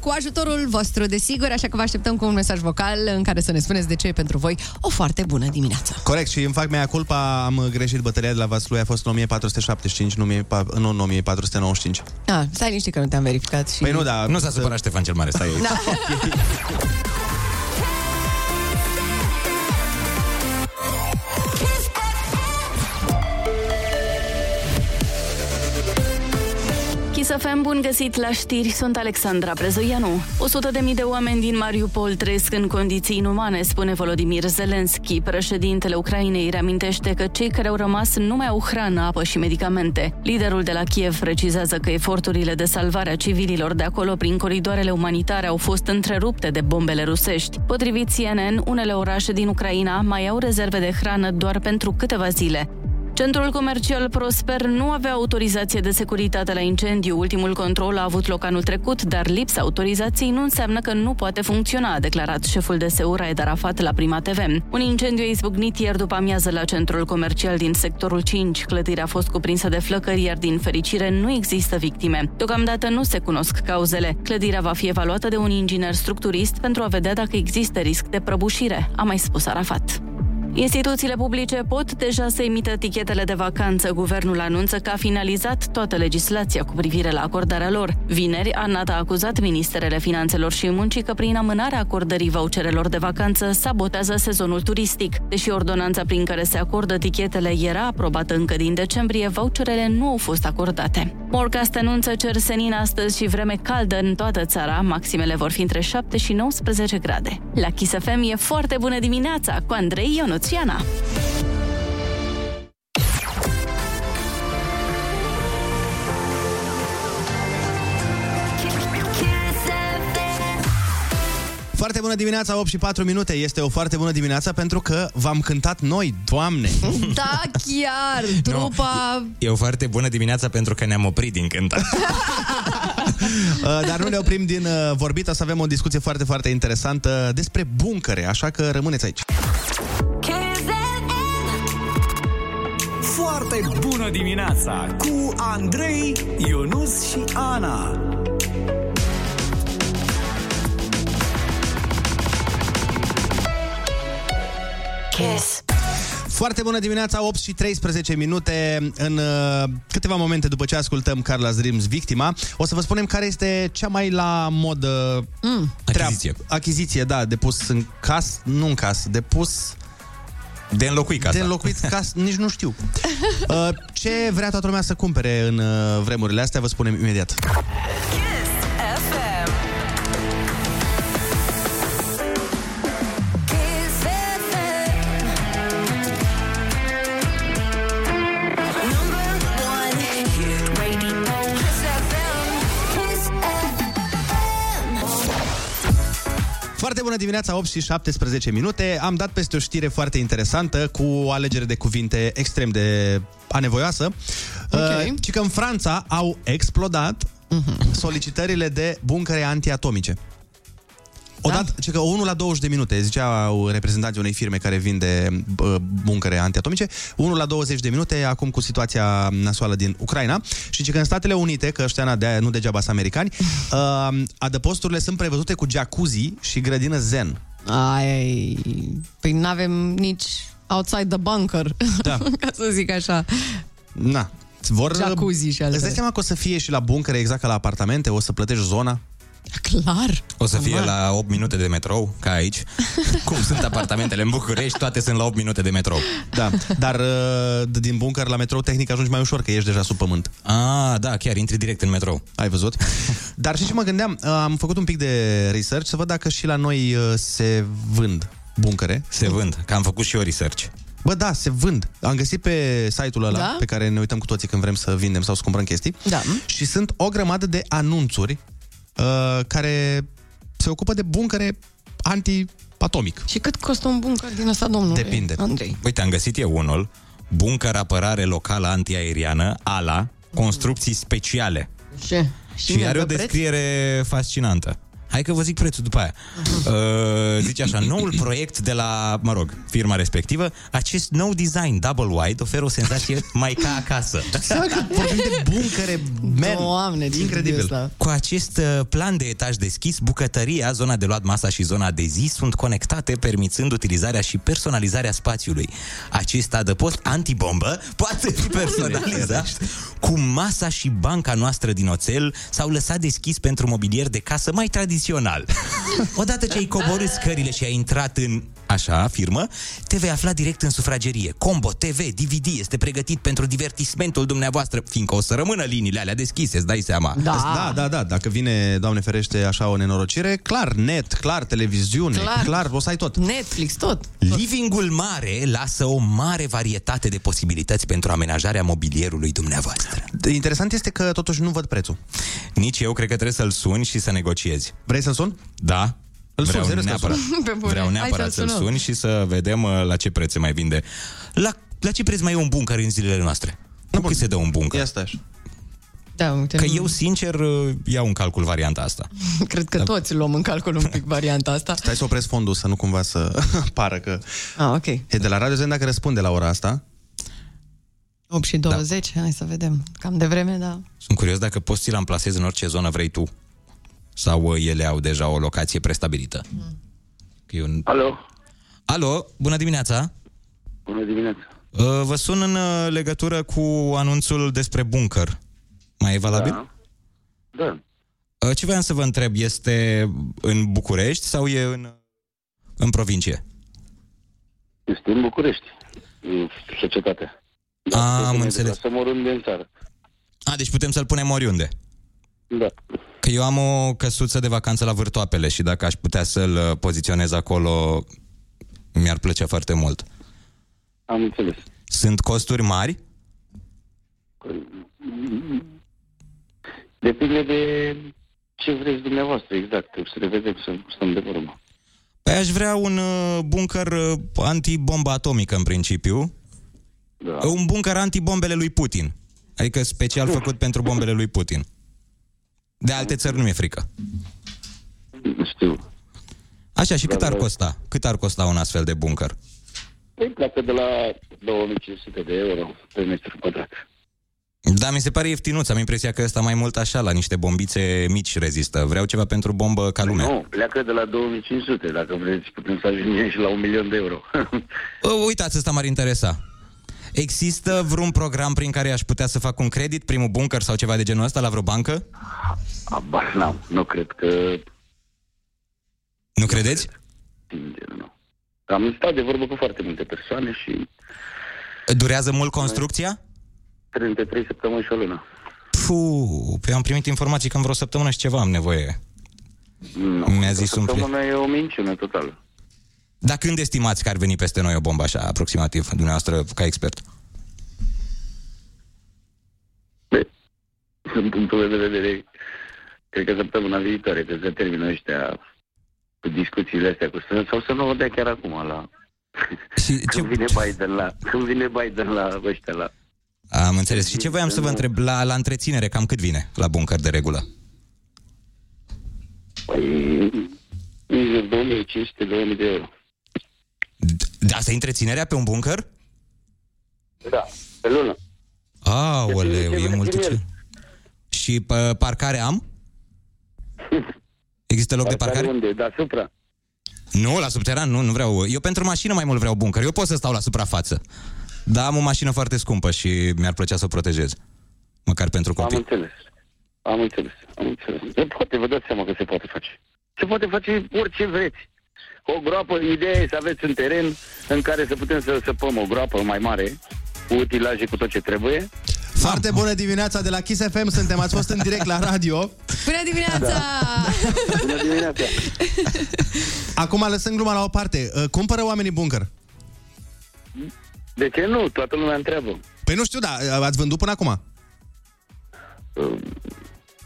S4: cu ajutorul vostru, desigur, așa că vă așteptăm cu un mesaj vocal în care să ne spuneți de ce e pentru voi o foarte bună dimineață.
S2: Corect, și îmi fac mea culpa, am greșit bătălia de la Vaslui, a fost în 1475, nu, 1400 nu în 1495.
S4: Ah, stai liniștit că nu te-am verificat și...
S2: Păi nu, da.
S3: Nu s-a supărat Ștefan cel Mare, stai aici.
S4: Da.
S5: Kiss FM, bun găsit la știri, sunt Alexandra Prezoianu. 100 de mii de oameni din Mariupol trăiesc în condiții inumane, spune Volodymyr Zelensky. Președintele Ucrainei reamintește că cei care au rămas nu mai au hrană, apă și medicamente. Liderul de la Kiev precizează că eforturile de salvare a civililor de acolo prin coridoarele umanitare au fost întrerupte de bombele rusești. Potrivit CNN, unele orașe din Ucraina mai au rezerve de hrană doar pentru câteva zile. Centrul comercial Prosper nu avea autorizație de securitate la incendiu. Ultimul control a avut loc anul trecut, dar lipsa autorizației nu înseamnă că nu poate funcționa, a declarat șeful de SEU Raed Arafat la Prima TV. Un incendiu a izbucnit ieri după amiază la centrul comercial din sectorul 5. Clădirea a fost cuprinsă de flăcări, iar din fericire nu există victime. Deocamdată nu se cunosc cauzele. Clădirea va fi evaluată de un inginer structurist pentru a vedea dacă există risc de prăbușire, a mai spus Arafat. Instituțiile publice pot deja să emită etichetele de vacanță. Guvernul anunță că a finalizat toată legislația cu privire la acordarea lor. Vineri, Arnat a acuzat Ministerele Finanțelor și Muncii că prin amânarea acordării voucherelor de vacanță sabotează sezonul turistic. Deși ordonanța prin care se acordă etichetele era aprobată încă din decembrie, voucherele nu au fost acordate. Morcast anunță cer senin astăzi și vreme caldă în toată țara. Maximele vor fi între 7 și 19 grade. La Kiss FM e foarte bună dimineața cu Andrei Ionuț și Ana.
S2: Foarte bună dimineața, 8 și 4 minute. Este o foarte bună dimineața pentru că v-am cântat noi, doamne.
S4: Da, chiar, trupa...
S3: E o foarte bună dimineața pentru că ne-am oprit din cântat.
S2: Uh, Dar nu ne oprim din uh, vorbit, o să avem o discuție foarte, foarte interesantă despre buncăre, așa că rămâneți aici.
S1: Foarte bună dimineața cu Andrei, Ionus și Ana.
S12: Kiss.
S2: Foarte bună dimineața, 8 și 13 minute. În uh, câteva momente după ce ascultăm Carla's Dreams, Victima, o să vă spunem care este cea mai la modă
S4: mm.
S3: Achiziție.
S2: Achiziție, da, de pus în casă, nu în casă, de pus...
S3: De înlocuit casa.
S2: De înlocuit casă, nici nu știu. Uh, ce vrea toată lumea să cumpere în uh, vremurile astea, vă spunem imediat.
S12: FM.
S2: Foarte bună dimineața, 8 și 17 minute. Am dat peste o știre foarte interesantă cu o alegere de cuvinte extrem de anevoioasă.
S4: Ok.
S2: Uh, ci că în Franța au explodat
S4: Mhm.
S2: solicitările de buncăre antiatomice. Odată, ce că 1 la 20 de minute, ziceau reprezentanții unei firme care vinde bă, buncăre antiatomice, 1 la 20 de minute, acum cu situația nasoală din Ucraina. Și ce că în Statele Unite, că ăștia de nu degeaba sunt americani, uh, adăposturile sunt prevăzute cu jacuzzi și grădină zen.
S4: Ai, păi n-avem nici outside the bunker,
S2: Da.
S4: ca să zic așa.
S2: Na. Vor,
S4: Jacuzzi și altele.
S2: Îți dai seama că o să fie și la buncăre exact ca la apartamente, o să plătești zona?
S4: Clar.
S3: O să fie
S4: Normal.
S3: la 8 minute de metrou, ca aici. Cum sunt apartamentele în București, toate sunt la 8 minute de metrou.
S2: Da, dar uh, din buncăr la metrou tehnic ajungi mai ușor, că ești deja sub pământ.
S3: Ah, da, chiar intri direct în metrou.
S2: Ai văzut? Dar și ce mă gândeam, uh, am făcut un pic de research să văd dacă și la noi uh, se vând buncăre.
S3: Se vând, că am făcut și eu research.
S2: Bă, da, se vând. Am găsit pe site-ul ăla
S4: Da?
S2: pe care ne uităm cu toții când vrem să vindem sau să cumpărăm chestii.
S4: Da.
S2: Și sunt o grămadă de anunțuri uh, care se ocupă de buncăre anti-atomic.
S4: Și cât costă un buncăr din ăsta, domnule
S2: Depinde.
S4: Andrei?
S3: Uite, am găsit eu unul, buncăr apărare locală antiaeriană, ALA, construcții speciale.
S4: Ce?
S3: Și, și are o
S4: preț?
S3: descriere fascinantă. Hai că vă zic prețul după aia. Uh, zice așa, noul proiect de la, mă rog, firma respectivă, acest nou design double wide oferă o senzație mai ca acasă.
S2: Seama că vorbim de buncăre, man,
S4: Doamne, ce
S2: incredibil.
S4: ăsta.
S3: Cu acest uh, plan de etaj deschis, bucătăria, zona de luat masa și zona de zi sunt conectate, permițând utilizarea și personalizarea spațiului. Acest adăpost antibombă poate fi personalizat cu masa și banca noastră din oțel sau lăsat deschis pentru mobilier de casă mai tradițional. Odată ce ai coborât scările și ai intrat în așa, firmă, te vei afla direct în sufragerie. Combo, TV, DVD este pregătit pentru divertismentul dumneavoastră, fiindcă o să rămână liniile alea deschise, îți dai seama.
S2: Da, da, da. Dacă vine, Doamne ferește, așa o nenorocire, clar, net, clar, televiziune, clar,
S4: Clar.
S2: clar o să ai tot.
S4: Netflix, tot.
S3: Livingul mare lasă o mare varietate de posibilități pentru amenajarea mobilierului dumneavoastră.
S2: Interesant este că totuși nu văd prețul.
S3: Nici eu cred că trebuie să-l suni și să negociezi.
S2: Vrei să-l sun?
S3: Da.
S2: Îl sun,
S3: Vreau
S2: serios că îl
S3: neapărat,
S4: Pe bune.
S3: vreau
S4: Hai
S3: neapărat
S4: să-l
S3: să-l
S4: sunăm.
S3: suni și să vedem uh, la ce preț se mai vinde. La, la ce preț mai e un buncăr în zilele noastre? Cu cât se dă un buncăr?
S2: Ia stai așa.
S4: Da, uite,
S3: Că
S4: nu-
S3: eu, sincer, uh, iau în calcul varianta asta.
S4: cred că toți luăm în calcul un pic varianta asta.
S2: Stai să opresc fondul, să nu cumva să pară că...
S4: Ah, ok.
S2: E de la Radio Zen dacă răspunde la ora asta.
S4: 8 și 20, da. hai să vedem. Cam de vreme, da.
S3: Sunt curios dacă poți să-l amplasezi în orice zonă vrei tu. Sau uh, ele au deja o locație prestabilită. Că eu...
S13: Alo,
S3: Alo, bună dimineața!
S13: bună dimineața.
S3: Uh, Vă sun în uh, legătură cu anunțul despre bunker. Mai e valabil?
S13: Da. Da.
S3: Uh, Ce voiam să vă întreb, este în București sau e în, în provincie?
S13: Este în București, în societate.
S3: A, am înțeles.
S13: Să mor oriunde în țară.
S3: A, deci putem să-l punem oriunde.
S13: Da.
S3: Că eu am o căsuță de vacanță la Vârtoapele și dacă aș putea să-l uh, poziționez acolo, mi-ar plăcea foarte mult.
S13: Am înțeles.
S3: Sunt costuri mari?
S13: Depinde de ce vreți dumneavoastră, exact. Să le vedem, să stăm de vorbă.
S3: Păi aș vrea un uh, bunker uh, antibombă atomică în principiu.
S13: Da.
S3: Un bunker antibombele lui Putin. Adică special făcut pentru bombele lui Putin. De alte țări nu mi-e frică.
S13: Știu.
S3: Așa, și cât
S13: Da,
S3: ar
S13: da.
S3: costa? Cât ar costa un astfel de bunker?
S13: Păi pleacă de la 2500 de euro pe metru pătrat.
S3: Da, mi se pare ieftinuț. Am impresia că ăsta mai mult așa, la niște bombițe mici rezistă. Vreau ceva pentru bombă ca lumea.
S13: Nu, pleacă de la 2500. Dacă vreți, putem să ajungem și la un milion de euro.
S3: Uh, Uitați, ăsta m-ar interesa. Există vreun program prin care aș putea să fac un credit, primul bunker sau ceva de genul ăsta la vreo bancă?
S13: Abar n-am. Nu cred că...
S3: Nu credeți?
S13: Sincer, nu. Am stat de vorbă cu foarte multe persoane și
S3: Durează mult construcția?
S13: între 3 săptămâni și o lună.
S3: Puh, pe am primit informații că în vreo săptămână și ceva am nevoie.
S13: Nu,
S3: Mi-a zis
S13: o
S3: un prieten.
S13: săptămână e o minciună totală.
S3: Dar când estimați că ar veni peste noi o bombă așa, aproximativ, dumneavoastră, ca expert?
S13: Din punctul meu de vedere, cred că săptămâna viitoare, că se termină ăștia cu discuțiile astea cu strâns, sau să nu o dea chiar acum la...
S3: Și
S13: când vine Biden la... Când vine Biden la ăștia la...
S3: Am înțeles. Și ce voiam să vă întreb, la, la întreținere, cam cât vine la bunker de regulă?
S13: Păi, jur 2500-2000 de euro.
S3: Da, asta e întreținerea pe un bunker?
S13: Da, pe lună.
S3: Aoleu,
S13: Depinde ce
S3: e
S13: vrei
S3: mult.
S13: din el.
S3: Și pă, parcare am? Există loc de parcare?
S13: unde? Deasupra.
S3: Nu, la subteran, nu, nu vreau. Eu pentru mașină mai mult vreau bunker. Eu pot să stau la suprafață. Dar am o mașină foarte scumpă și mi-ar plăcea să o protejez. Măcar pentru
S13: Am
S3: copii.
S13: înțeles. Am înțeles. Am înțeles. Se poate, vă dați seama că se poate face. Se poate face orice vreți. O groapă, ideea e să aveți un teren în care să putem să săpăm o groapă mai mare, cu utilaje, cu tot ce trebuie.
S2: Foarte bună dimineața de la Kiss FM, suntem, ați fost în direct la radio.
S4: Bună dimineața!
S2: Da.
S13: Bună dimineața!
S2: Acum lăsând gluma la o parte, uh, cumpără oamenii bunker.
S13: De ce nu? Toată lumea întreabă.
S2: Păi nu știu, da, ați vândut până acum?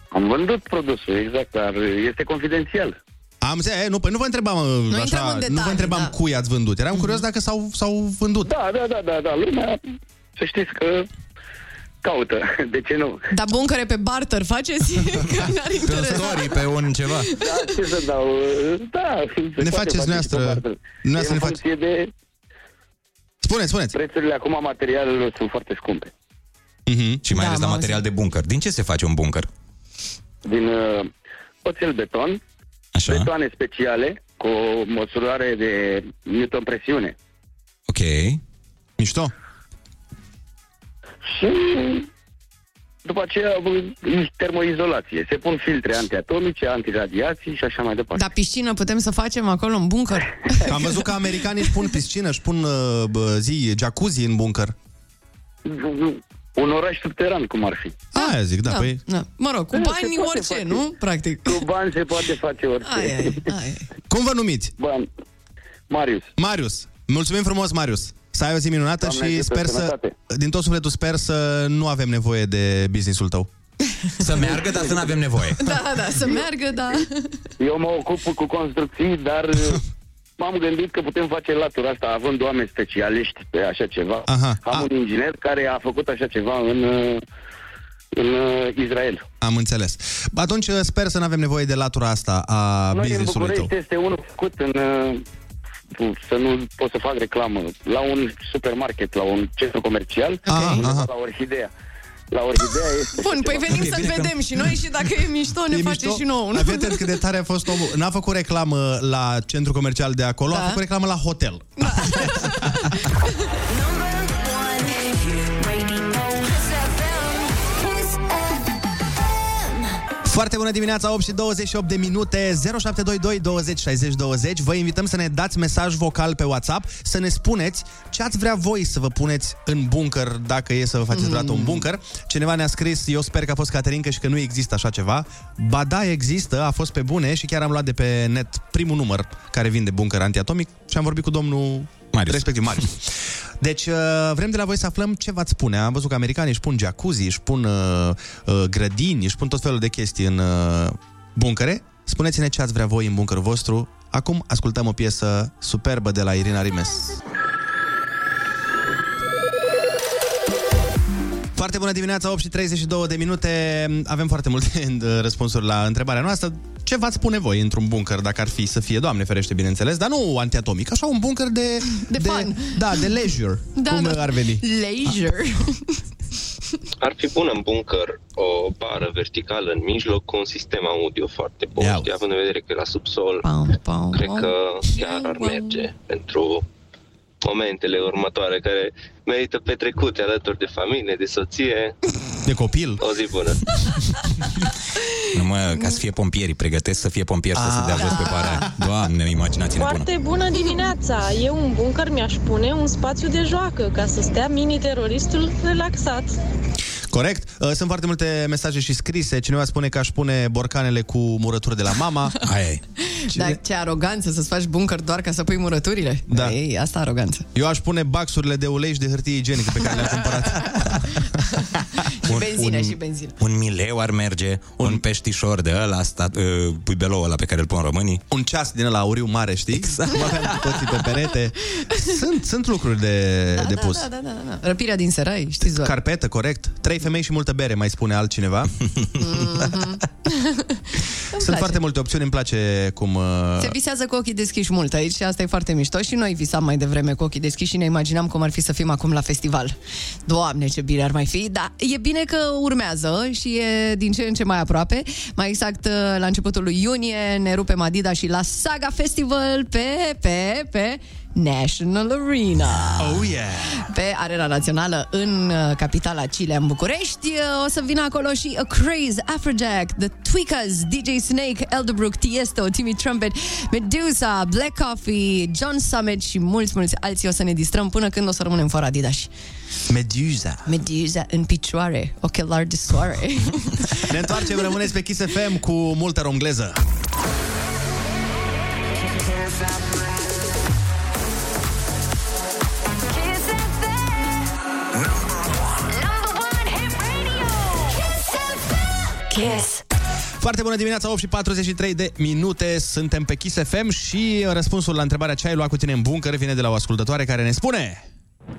S13: Am vândut produsul, exact, dar este confidențial.
S2: Am zis, e, nu, păi nu vă întrebam, uh,
S13: intrăm
S2: așa,
S13: în
S2: nu vă
S13: detalii,
S2: întrebam
S13: da.
S2: cui ați vândut. Eram curios dacă s-au, s-au vândut.
S13: Da, da, da, da, da, lumea, să știți că caută, de ce nu?
S4: Dar buncăre pe barter faceți? Că n-ar interesa.
S2: pe un ceva.
S13: Da, ce să dau, da. se
S2: Ne
S13: poate
S2: faceți
S13: face
S2: dumneavoastră-
S13: și pe barter.
S2: dumneavoastră
S13: E
S2: ne
S13: în funcție de...
S2: Spuneți, spuneți.
S13: Prețurile acum a materialelor sunt foarte scumpe.
S3: Mm-hmm. Și mai
S13: Da,
S3: ales la
S13: am
S3: material de bunker. Din ce se face un bunker?
S13: Din uh, oțel beton,
S3: Așa.
S13: betoane speciale, cu o măsurare de newton presiune.
S3: Ok.
S2: Mișto.
S13: Și după aceea bă, termoizolație. Se pun filtre antiatomice, antiradiații și așa mai departe.
S4: Dar piscină putem să facem acolo în bunker?
S2: Am văzut că americanii își pun piscină, își pun uh, bă, zi, jacuzzi în bunker.
S13: Un oraș subteran, cum ar fi.
S2: Aia zic, da, păi...
S4: da. Mă rog, cu
S13: Da, se
S4: bani
S13: poate
S4: orice,
S13: face.
S4: nu? Practic.
S13: Cu bani se poate face orice.
S4: Aia e, aia e.
S2: Cum vă numiți?
S13: Bani. Marius.
S2: Marius. Mulțumim frumos, Marius. Să ai o zi minunată
S13: Doamne
S2: și
S13: ajută,
S2: sper să,
S13: sănătate.
S2: din tot sufletul sper să nu avem nevoie de businessul tău.
S3: Să meargă, dar să nu avem nevoie.
S4: Da, da, să meargă, da.
S13: Eu mă ocup cu construcții, dar uh, m-am gândit că putem face latura asta având oameni specialiști pe așa ceva.
S2: Aha.
S13: Am un inginer care a făcut așa ceva în, uh, în uh, Israel.
S2: Am înțeles. Atunci uh, sper să nu avem nevoie de latura asta a
S13: Noi în
S2: businessului
S13: București
S2: tău.
S13: este unul făcut în... uh, să nu pot să fac reclamă, la un supermarket, la un centru comercial,
S2: Aha,
S13: undeva
S2: aha.
S13: la Orhidea. La Orhidea este...
S4: Bun,
S13: așa
S4: păi
S13: ceva.
S4: venim să-l vedem și noi și dacă e mișto, ne
S2: E
S4: face
S2: mișto?
S4: și nouă. nu?
S2: Avea atent cât de tare a fost omul. N-a făcut reclamă la centru comercial de acolo,
S4: Da.
S2: a făcut reclamă la hotel. Foarte bună dimineața, 8 și 28 de minute, 0722 20 60 20. Vă invităm să ne dați mesaj vocal pe WhatsApp, să ne spuneți ce ați vrea voi să vă puneți în bunker, dacă e să vă faceți vreodată un bunker. Cineva ne-a scris, eu sper că a fost Caterinca și că nu există așa ceva. Ba da, există, a fost pe bune și chiar am luat de pe net primul număr care vinde bunker antiatomic și am vorbit cu domnul Marius. respectiv Marius. Deci uh, vrem de la voi să aflăm ce v-ați spune. Am văzut că americanii își pun jacuzzi, își pun uh, uh, grădini, își pun tot felul de chestii în uh, buncăre. Spuneți-ne ce ați vrea voi în bunkerul vostru. Acum ascultăm o piesă superbă de la Irina Rimes. Foarte bună dimineața, 8 și 32 de minute. Avem foarte multe uh, răspunsuri la întrebarea noastră. Ce v-ați spune voi într-un bunker, dacă ar fi să fie, Doamne ferește, bineînțeles, dar nu antiatomic, așa un bunker de...
S4: De fun.
S2: Da, de leisure,
S4: Da,
S2: cum
S4: da.
S2: ar veni.
S4: Leisure.
S14: Ar fi bună în bunker o bară verticală în mijloc cu un sistem audio foarte bun, știi, având în vedere că e la subsol,
S4: pam, pam,
S14: cred că chiar ar merge pentru momentele următoare care merită petrecute alături de familie, de soție.
S2: De copil.
S14: O zi bună.
S3: Nu mă, ca să fie pompieri, pregătesc să fie pompieri să se dea jos pe parea. Doamne, imaginație nebună.
S15: Foarte bună dimineața! Eu un bunker mi-aș pune un spațiu de joacă ca să stea mini-teroristul relaxat.
S2: Corect. Uh, Sunt foarte multe mesaje și scrise. Cineva spune că aș pune borcanele cu murături de la mama.
S3: Aia
S4: Dar ce aroganță să-ți faci bunker doar ca să pui murăturile.
S2: Da.
S4: Ei, asta aroganță.
S2: Eu aș pune baxurile de ulei și de hârtie igienică pe care le-am cumpărat.
S4: Și benzină Bine, și benzină.
S3: Un mileu ar merge, un, un peștișor de ăla, stat, uh, puibelou ăla pe care îl pun românii.
S2: Un ceas din ăla auriu mare, știi? Exact. Mă aveam cu toții pe perete. Sunt, sunt lucruri de,
S4: Da,
S2: de
S4: da,
S2: pus.
S4: da, da, da, da. Răpirea din serai, știți doar.
S2: Carpetă, corect. Trei femei și multă bere, mai spune altcineva. Sunt
S4: place.
S2: foarte multe opțiuni, îmi place cum... Uh...
S4: Se visează cu ochii deschiși mult aici și asta e foarte mișto. Și noi visam mai devreme cu ochii deschiși și ne imaginam cum ar fi să fim acum la festival. Doamne, ce bine ar mai fi! Dar e bine că urmează și e din ce în ce mai aproape. Mai exact, la începutul lui iunie ne rupem Adidas și la Saga Festival pe, pe, pe National Arena.
S2: Oh, yeah!
S4: Pe Arena Națională în uh, capitala Chile, în București. Uh, O să vină acolo și A Craze, Afrojack, The Tweakers, DJ Snake, Elderbrook, Tiesto, Timmy Trumpet, Medusa, Black Coffee, John Summit și mulți, mulți alții o să ne distrăm până când o să rămânem fără Adidas.
S2: Medusa.
S4: Medusa în picioare, ochelar de soare.
S2: Ne întoarcem, rămâneți pe Kiss FM cu multă romgleză.
S12: Kiss.
S2: Foarte bună dimineața, 8 și 43 de minute, suntem pe Kiss FM și răspunsul la întrebarea ce ai luat cu tine în buncăr vine de la o ascultătoare care ne spune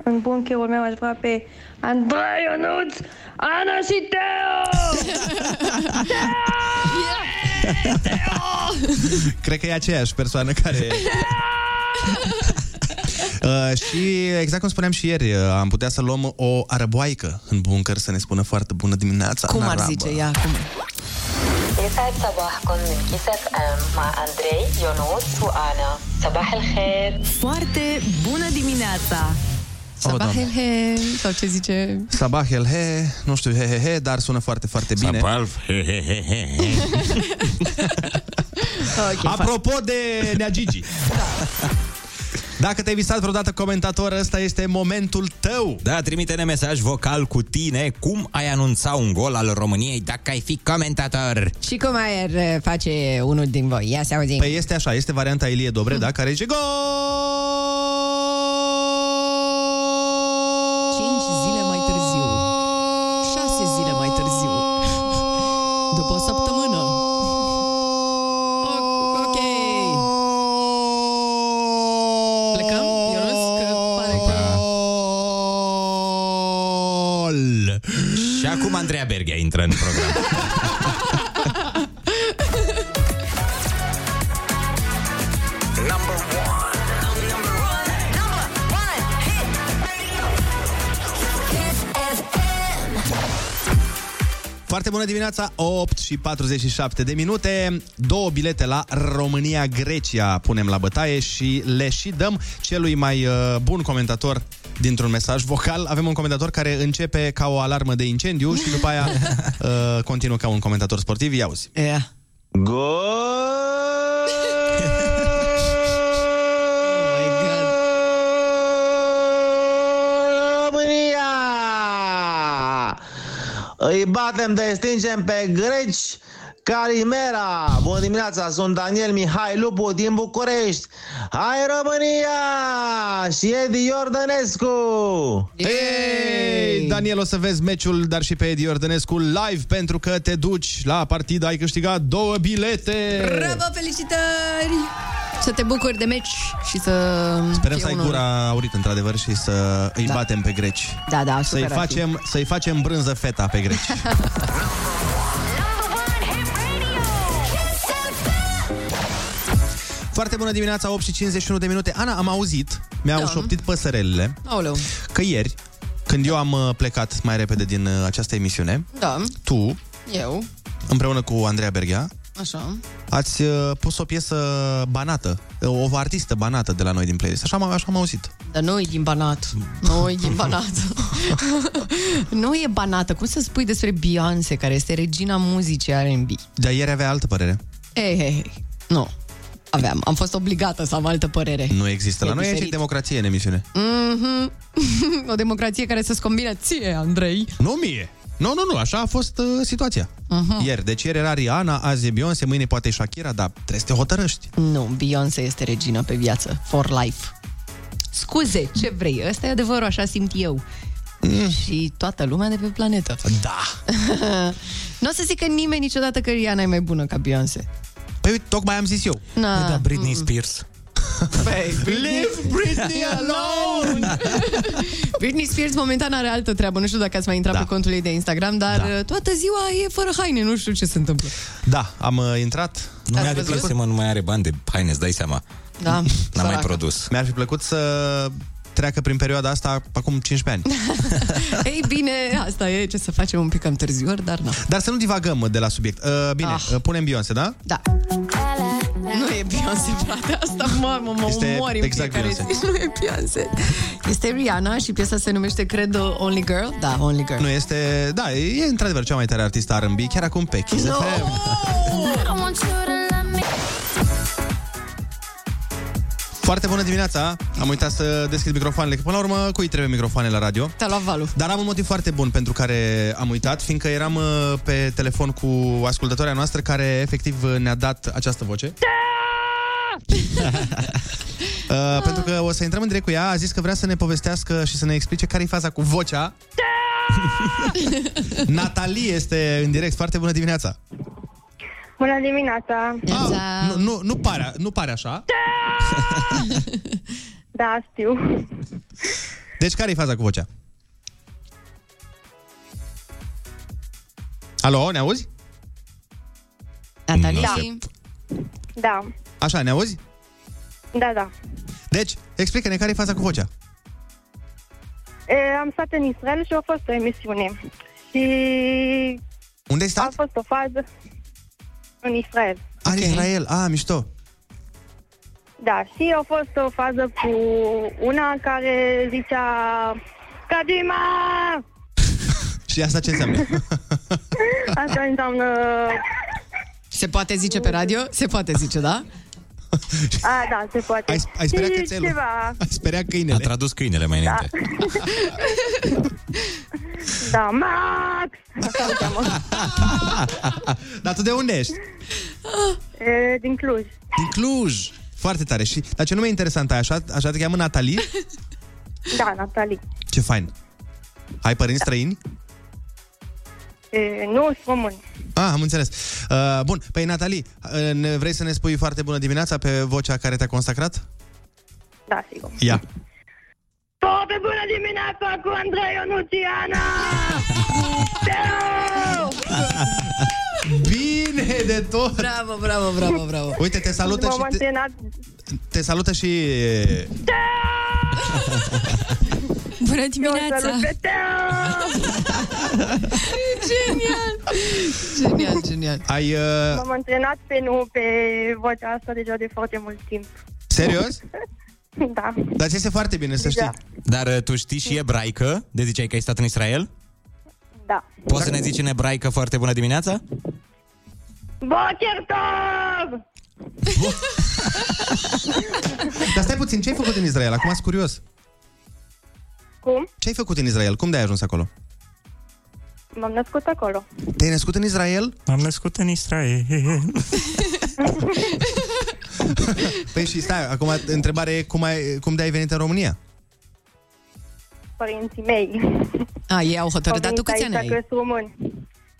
S16: În bunkerul meu aș vrea pe Andrei Ionuț, Ana și Teo!
S2: Cred că e aceeași persoană care... Uh, și exact cum spuneam și ieri, uh, am putea să luăm o arăboaică în buncăr să ne spună foarte bună dimineața.
S4: Cum
S2: în
S4: ar
S2: arabă.
S4: zice ea? Cum?
S17: يسعد صباحكم من كيس اف ام مع اندري يونس وانا صباح الخير
S10: Foarte bună dimineața!
S4: Sabah
S2: Doamne.
S4: el he, sau ce zice?
S2: Sabah el he, nu știu, he he he, dar sună foarte, foarte bine.
S3: Sapalf, he he he he.
S4: Okay,
S2: Apropo de Nea Gigi. Dacă te-ai visat vreodată comentator, ăsta este momentul tău.
S3: Da, trimite-ne mesaj vocal cu tine cum ai anunța un gol al României dacă ai fi comentator.
S4: Și cum ar uh, face unul din voi? Ia să auzim.
S2: Păi este așa, este varianta Ilie Dobreda, care zice gol!
S3: Program.
S2: Foarte bună dimineața, 8 și 47 de minute. Două bilete la România-Grecia punem la bătaie și le și dăm celui mai uh, bun comentator dintr-un mesaj vocal. Avem un comentator care începe ca o alarmă de incendiu și după aia uh, continuă ca un comentator sportiv. Ia uzi.
S4: Yeah.
S18: România! Îi batem de stingem pe greci Calimera! Bună dimineața, sunt Daniel Mihai Lupu din București! Hai România! Și Edi Iordănescu!
S2: Ei, Daniel, o să vezi meciul, dar și pe Edi Ordănescu live, pentru că te duci la partidă, ai câștigat două bilete!
S4: Bravo, felicitări! Să te bucuri de meci și să...
S2: Sperăm
S4: fie
S2: să ai
S4: unul-
S2: gura aurit, într-adevăr, și să îi
S4: Da.
S2: batem pe greci.
S4: Da, da,
S2: Să-i
S4: super ar fi.
S2: facem, să-i facem brânză feta pe greci. Foarte bună dimineața, 8 și 51 de minute. Ana, am auzit, mi-au
S4: Da.
S2: șoptit păsărelile,
S4: Aoleu.
S2: că ieri, când eu am uh, plecat mai repede din uh, această emisiune,
S4: Da,
S2: tu,
S4: eu,
S2: împreună cu Andreea Berghea,
S4: așa.
S2: ați uh, pus o piesă banată, o artistă banată de la noi din playlist. Așa am, așa am auzit.
S4: Dar nu e din Banat. Nu e din Banat. nu e banată. Cum să spui despre Beyoncé, care este regina muzicii R&B?
S2: Dar ieri avea altă părere.
S4: Ei, ei, ei. Nu. Aveam. Am fost obligată să am altă părere.
S2: Nu există. La
S4: E
S2: noi aici e
S4: diferit.
S2: democrație în emisiune.
S4: Mhm. o democrație care să-ți combine ție, Andrei.
S2: Nu mie. Nu, nu, nu, așa a fost uh, situația.
S4: Mhm.
S2: Ieri, deci ieri era Rihanna, azi e Beyoncé, mâine poate e Shakira, dar trebuie să te hotărăști.
S4: Nu, Beyoncé este regina pe viață. For life. Scuze, ce vrei? Ăsta e adevărul, așa simt eu.
S2: Mm.
S4: Și toată lumea de pe planetă.
S2: Da.
S4: nu o să zică nimeni niciodată că Rihanna e mai bună ca Beyoncé.
S2: Păi uite, tocmai am zis eu.
S4: Na.
S3: Păi da, Britney Spears.
S4: Păi, Leave Britney alone! Britney Spears momentan are altă treabă. Nu știu dacă ați mai intrat
S2: Da.
S4: pe contul ei de Instagram, dar
S2: Da.
S4: toată ziua e fără haine. Nu știu ce se întâmplă.
S2: Da, am uh, intrat.
S3: Nu
S4: Ați
S3: mi-a
S4: văzut?
S3: deplăcut, mă, nu mai are bani de haine, îți dai seama.
S4: Da,
S3: N-a mai
S4: săracă.
S3: produs.
S2: Mi-ar fi plăcut să treacă prin perioada asta acum 15 ani.
S4: Ei bine, asta e ce să facem un pic cam târziu, ori, dar nu.
S2: Dar să nu divagăm de la subiect. Uh, bine,
S4: Ah.
S2: uh, punem Beyoncé, da?
S4: Da. Nu e Beyoncé, frate, asta mă, mă, mă
S2: Este
S4: umori în
S2: exact
S4: fiecare
S2: Beyoncé.
S4: zi. Nu e Beyoncé. Este Rihanna și piesa se numește, cred, Only Girl. Da, Only Girl.
S2: Nu este... Da, e într-adevăr cea mai tare artistă R&B, chiar acum pe Kiss
S4: No.
S2: FM. Foarte bună dimineața! Am uitat să deschid microfoanele, că până la urmă cui trebuie microfoane la radio?
S4: Te-a luat valul.
S2: Dar am un motiv foarte bun pentru care am uitat, fiindcă eram uh, pe telefon cu ascultătoarea noastră care efectiv uh, ne-a dat această voce. Uh, pentru că o să intrăm în direct cu ea, a zis că vrea să ne povestească și să ne explice care e faza cu vocea. Natalie este în direct. Foarte bună dimineața!
S9: Bună dimineața!
S2: Ah, nu, nu, nu, pare, nu pare așa.
S9: Da, știu.
S2: Deci care e faza cu vocea? Alo, ne auzi?
S4: Natalie?
S9: Da. Da,
S2: Așa, ne auzi?
S9: da, da.
S2: Deci, explică-ne care e faza cu vocea.
S9: E, am stat în Israel și a fost o emisiune. Și
S2: Unde ai stat?
S9: a fost o fază în Israel.
S2: Ah, în Israel. Ah, mișto.
S9: Da, și a fost o fază cu una care zicea Kadima!
S2: Și asta ce înseamnă?
S9: Asta înseamnă...
S4: Se poate zice pe radio? Se poate zice, da?
S9: A, da, se poate.
S2: Ai, ai speriat
S9: Și
S2: cățelul.
S9: Ceva.
S2: Ai speriat câinele.
S3: A tradus câinele mai înainte.
S9: Da, Max! Așa îl cheamă.
S2: Dar tu de unde ești?
S9: E, din Cluj.
S2: Din Cluj. Foarte tare. Și, dar ce nume interesant ai, așa, așa te cheamă Natalie?
S9: Da, Natalie.
S2: Ce fain. Ai părinți străini?
S9: E, nu, sunt român.
S2: Ah, am înțeles. Uh, bun, păi Natalie, uh, ne- vrei să ne spui foarte bună dimineața pe vocea care te-a consacrat?
S9: Da, sigur.
S2: Ia.
S9: Foarte bună dimineața cu Andrei Ionuțiana!
S2: Bine de tot!
S4: Bravo, bravo, bravo, bravo.
S2: Uite, te salută
S9: M-am
S2: și te,
S9: antrenat.
S2: te salută și
S10: Bună
S9: Eu
S10: dimineața!
S9: salut pe Teo!
S4: Genial! Genial, genial.
S2: ai uh,
S9: M-am antrenat pe nu pe vocea asta deja de foarte mult timp.
S2: serios?
S9: Da.
S2: Dar ți este foarte bine să
S9: Deja.
S2: știi.
S3: Dar uh, tu știi și ebraică? De ziceai că ai stat în Israel?
S9: Da.
S3: Poți să ne zici în ebraică foarte bună dimineața?
S9: Boker Tov!
S2: Dar stai puțin, ce ai făcut în Israel? Acum sunt curios.
S9: Cum?
S2: Ce ai făcut în Israel? Cum de-ai ajuns acolo?
S9: M-am născut acolo.
S2: Te-ai născut în Israel?
S3: Am născut în Israel.
S2: Păi și stai, acum întrebarea e cum, ai, cum de-ai venit în România?
S9: Părinții mei.
S4: A, ei au hotărât, dar tu câți ani
S9: aici, că
S4: ai?
S9: sunt români.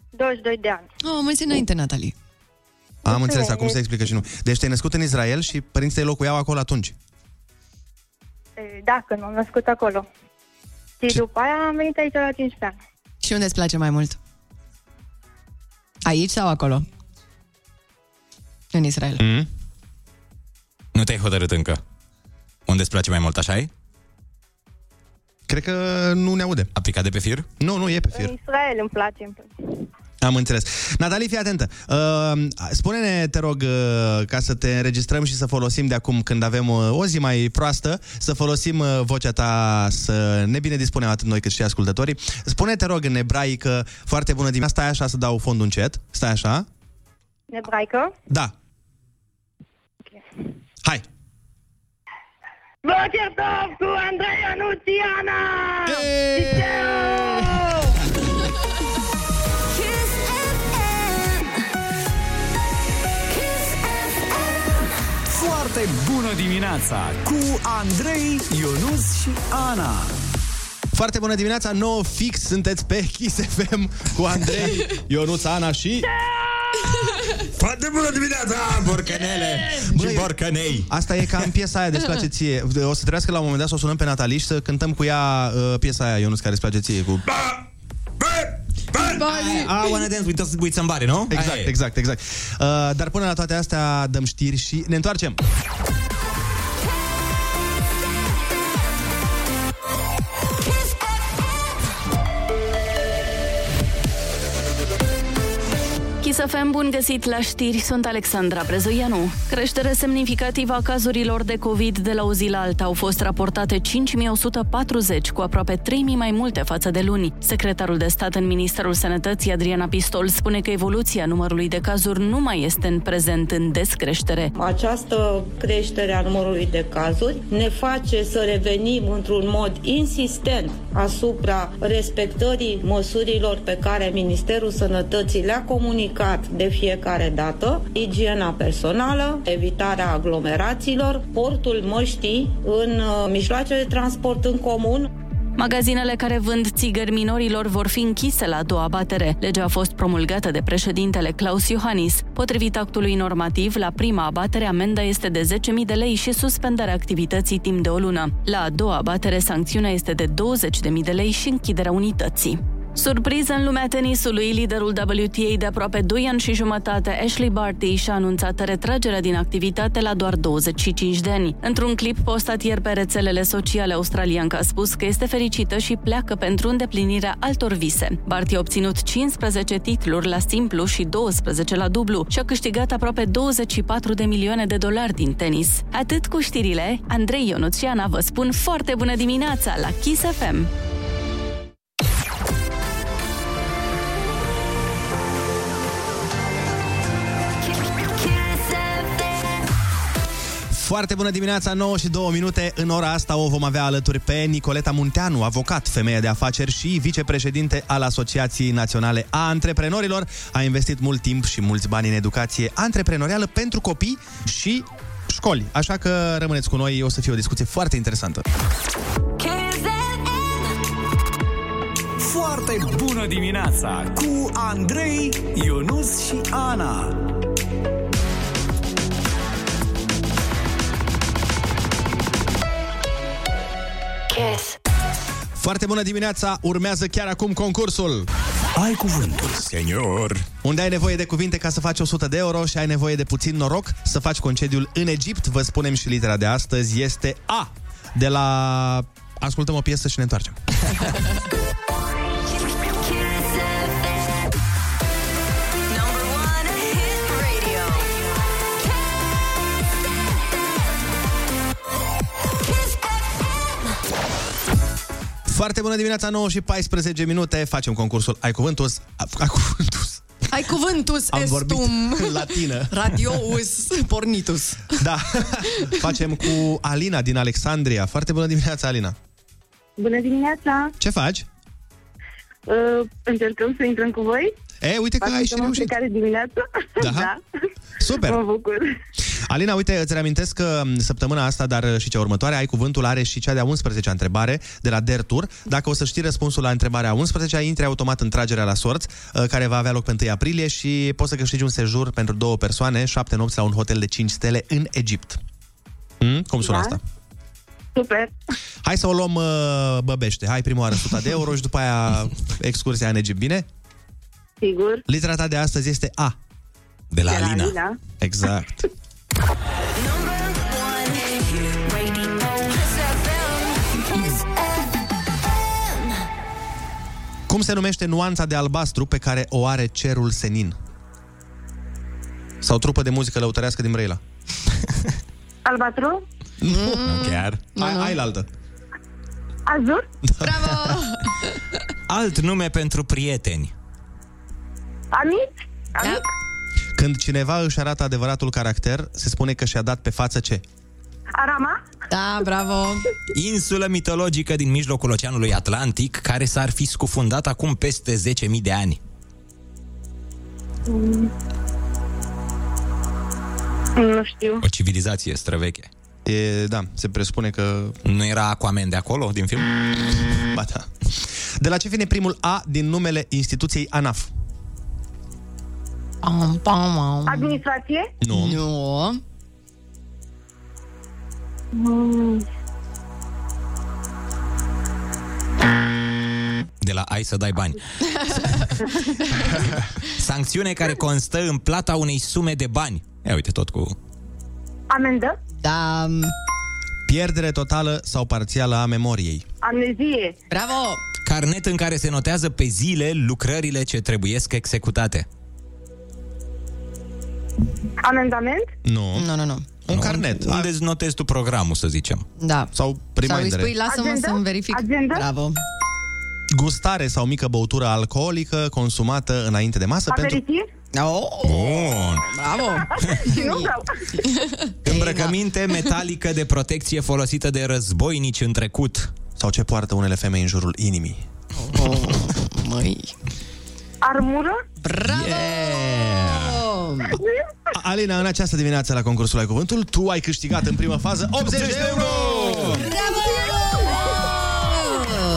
S9: 22 de ani.
S4: Oh, mulți înainte, Natalie.
S2: Am înțeles, acum se explică și nu. Deci te-ai născut în Israel și părinții tăi locuiau acolo atunci.
S9: E, Da, când m-am născut acolo. Și după aia am venit aici la 15 ani.
S4: Și unde îți place mai mult? Aici sau acolo? În Israel.
S2: Mm?
S3: Nu te-ai hotărât încă. Unde îți place mai mult, așa e?
S2: Cred că nu ne aude.
S3: A picat de pe fir?
S2: Nu, nu, e pe
S9: În
S2: fir.
S9: Israel îmi place. Îmi place.
S2: Am înțeles. Natalie, fii atentă. Uh, spune-ne, te rog, uh, ca să te înregistrăm și să folosim de acum când avem uh, o zi mai proastă, să folosim uh, vocea ta să ne bine dispunem atât noi cât și ascultătorii. Spune, te rog, în ebraică, foarte bună dimineața. Stai așa să dau fondul încet. Stai așa.
S9: Ebraică.
S2: Da. Hai.
S9: Boker Tov cu Andrei Ionuțiana! Și
S1: Foarte bună dimineața cu Andrei, Ionus și Ana.
S2: Foarte bună dimineața, 9 fix sunteți pe Kiss FM cu Andrei, Ionuț, Ana și...
S3: Foarte bună dimineața, borcanele și borcanei.
S2: Asta e ca în piesa aia de place ție. O să trebuiască la un moment dat să o sunăm pe Natalie și să cântăm cu ea uh, piesa aia, Ionuț, care îți place ție cu...
S3: I wanna dance with, with somebody, nu?
S2: Exact,
S3: Aia e.
S2: exact, exact. Uh, dar până la toate astea dăm știri și ne întoarcem.
S5: Kiss FM, bun găsit la știri, sunt Alexandra Brezoianu. Creștere semnificativă a cazurilor de COVID de la o zi la alta au fost raportate 5140, cu aproape 3000 mai multe față de luni. Secretarul de stat în Ministerul Sănătății, Adriana Pistol, spune că evoluția numărului de cazuri nu mai este în prezent în descreștere.
S19: Această creștere a numărului de cazuri ne face să revenim într-un mod insistent asupra respectării măsurilor pe care Ministerul Sănătății le-a comunicat de fiecare dată, igiena personală, evitarea aglomerațiilor, portul măștii în uh, mijloace de transport în comun,
S5: Magazinele care vând țigări minorilor vor fi închise la a doua batere. Legea a fost promulgată de președintele Claus Iohannis. Potrivit actului normativ, la prima abatere amenda este de 10.000 de lei și suspendarea activității timp de o lună. La a doua abatere, sancțiunea este de 20.000 de lei și închiderea unității. Surpriză în lumea tenisului, liderul WTA de aproape 2 ani și jumătate, Ashley Barty, și-a anunțat retragerea din activitate la doar 25 de ani. Într-un clip postat ieri pe rețelele sociale, australianca a spus că este fericită și pleacă pentru îndeplinirea altor vise. Barty a obținut 15 titluri la simplu și 12 la dublu și a câștigat aproape 24 de milioane de dolari din tenis. Atât cu știrile, Andrei Ionuțiana vă spun foarte bună dimineața la Kiss FM!
S2: Foarte bună dimineața, 9 și 2 minute. În ora asta o vom avea alături pe Nicoleta Munteanu, avocat, femeie de afaceri și vicepreședinte al Asociației Naționale a Antreprenorilor. A investit mult timp și mulți bani în educație antreprenorială pentru copii și școli. Așa că rămâneți cu noi, o să fie o discuție foarte interesantă.
S1: Foarte bună dimineața cu Andrei, Ionus și Ana.
S2: Kiss. Foarte bună dimineața! Urmează chiar acum concursul.
S1: Ai cuvântul, senior.
S2: Unde ai nevoie de cuvinte ca să faci 100 de euro și ai nevoie de puțin noroc să faci concediul în Egipt. Vă spunem și litera de astăzi este A. De la... Ascultăm o piesă și ne întoarcem. Foarte bună dimineața, 9 și 14 minute. Facem concursul Ai Cuvântul. Ai Cuvântul.
S4: Ai cuvântus
S2: Am vorbit
S4: estum
S2: în latină.
S4: radious pornitus.
S2: Da. Facem cu Alina din Alexandria. Foarte bună dimineața, Alina.
S11: Bună dimineața!
S2: Ce faci?
S11: Uh, încercăm să intrăm cu voi?
S2: E, uite că ai și
S11: Ascultăm în
S2: reușit.
S11: fiecare dimineață.
S2: Da?
S11: da.
S2: Super.
S11: Mă bucur.
S2: Alina, uite, îți reamintesc că m, săptămâna asta, dar și cea următoare, ai cuvântul, are și cea de-a 11-a întrebare de la Dertur. Dacă o să știi răspunsul la întrebarea 11 intri automat în tragerea la sorți, uh, care va avea loc pe 1 aprilie și poți să câștigi un sejur pentru două persoane, șapte nopți la un hotel de 5 stele în Egipt. Mm? Cum sună
S11: Da.
S2: asta?
S11: Super.
S2: Hai să o luăm uh, băbește. Hai prima oară 100 de euro și după aia excursia în Egipt, bine?
S11: Sigur.
S2: Litera ta de astăzi este A.
S3: De
S11: la De la Alina. Alina.
S2: Exact. Cum se numește nuanța de albastru pe care o are cerul senin? Sau trupă de muzică lăutărească din Brăila?
S11: Albatru?
S2: Nu chiar. Hai, hai la altă.
S11: Azur?
S4: Bravo!
S3: Alt nume pentru prieteni.
S11: Amit? Amit?
S2: Când cineva își arată adevăratul caracter, se spune că și-a dat pe față ce?
S11: Arama?
S4: Da, bravo!
S3: Insulă mitologică din mijlocul Oceanului Atlantic, care s-ar fi scufundat acum peste 10.000 de ani.
S11: Nu știu.
S3: O civilizație străveche.
S2: E, da, se presupune că...
S3: Nu era Aquaman de acolo, din film?
S2: Ba da. De la ce vine primul A din numele instituției ANAF?
S4: Pam, pam, pam.
S11: Administrație?
S2: Nu.
S4: Nu.
S11: Mm,
S3: De la ai să dai bani. Sancțiune care constă în plata unei sume de bani. Ia uite tot cu...
S11: Amendă?
S4: Da.
S2: Pierdere totală sau parțială a memoriei.
S11: Amnezie?
S4: Bravo!
S3: Carnet în care se notează pe zile lucrările ce trebuiesc executate.
S11: Amendament?
S2: Nu.
S4: Nu, nu, nu.
S2: Un carnet.
S3: Unde îți notezi tu programul, să zicem.
S4: Da.
S2: Sau
S4: Sau îi
S2: remindere.
S4: spui, lasă-mă
S11: Agenda?
S4: să-mi verific.
S11: Agenda?
S4: Bravo.
S2: Gustare sau mică băutură alcoolică consumată înainte de masă pentru...
S11: Aperitiv?
S4: Oh,
S3: Bun.
S4: bravo!
S11: Și nu vreau.
S3: Îmbrăcăminte metalică de protecție folosită de războinici în trecut.
S2: Sau ce poartă unele femei în jurul inimii.
S4: Oh, măi.
S11: Armură?
S4: Bravo!
S2: A- Alina, în această dimineață la concursul Ai Cuvântul, tu ai câștigat în prima fază 80 de euro!
S4: Bravo!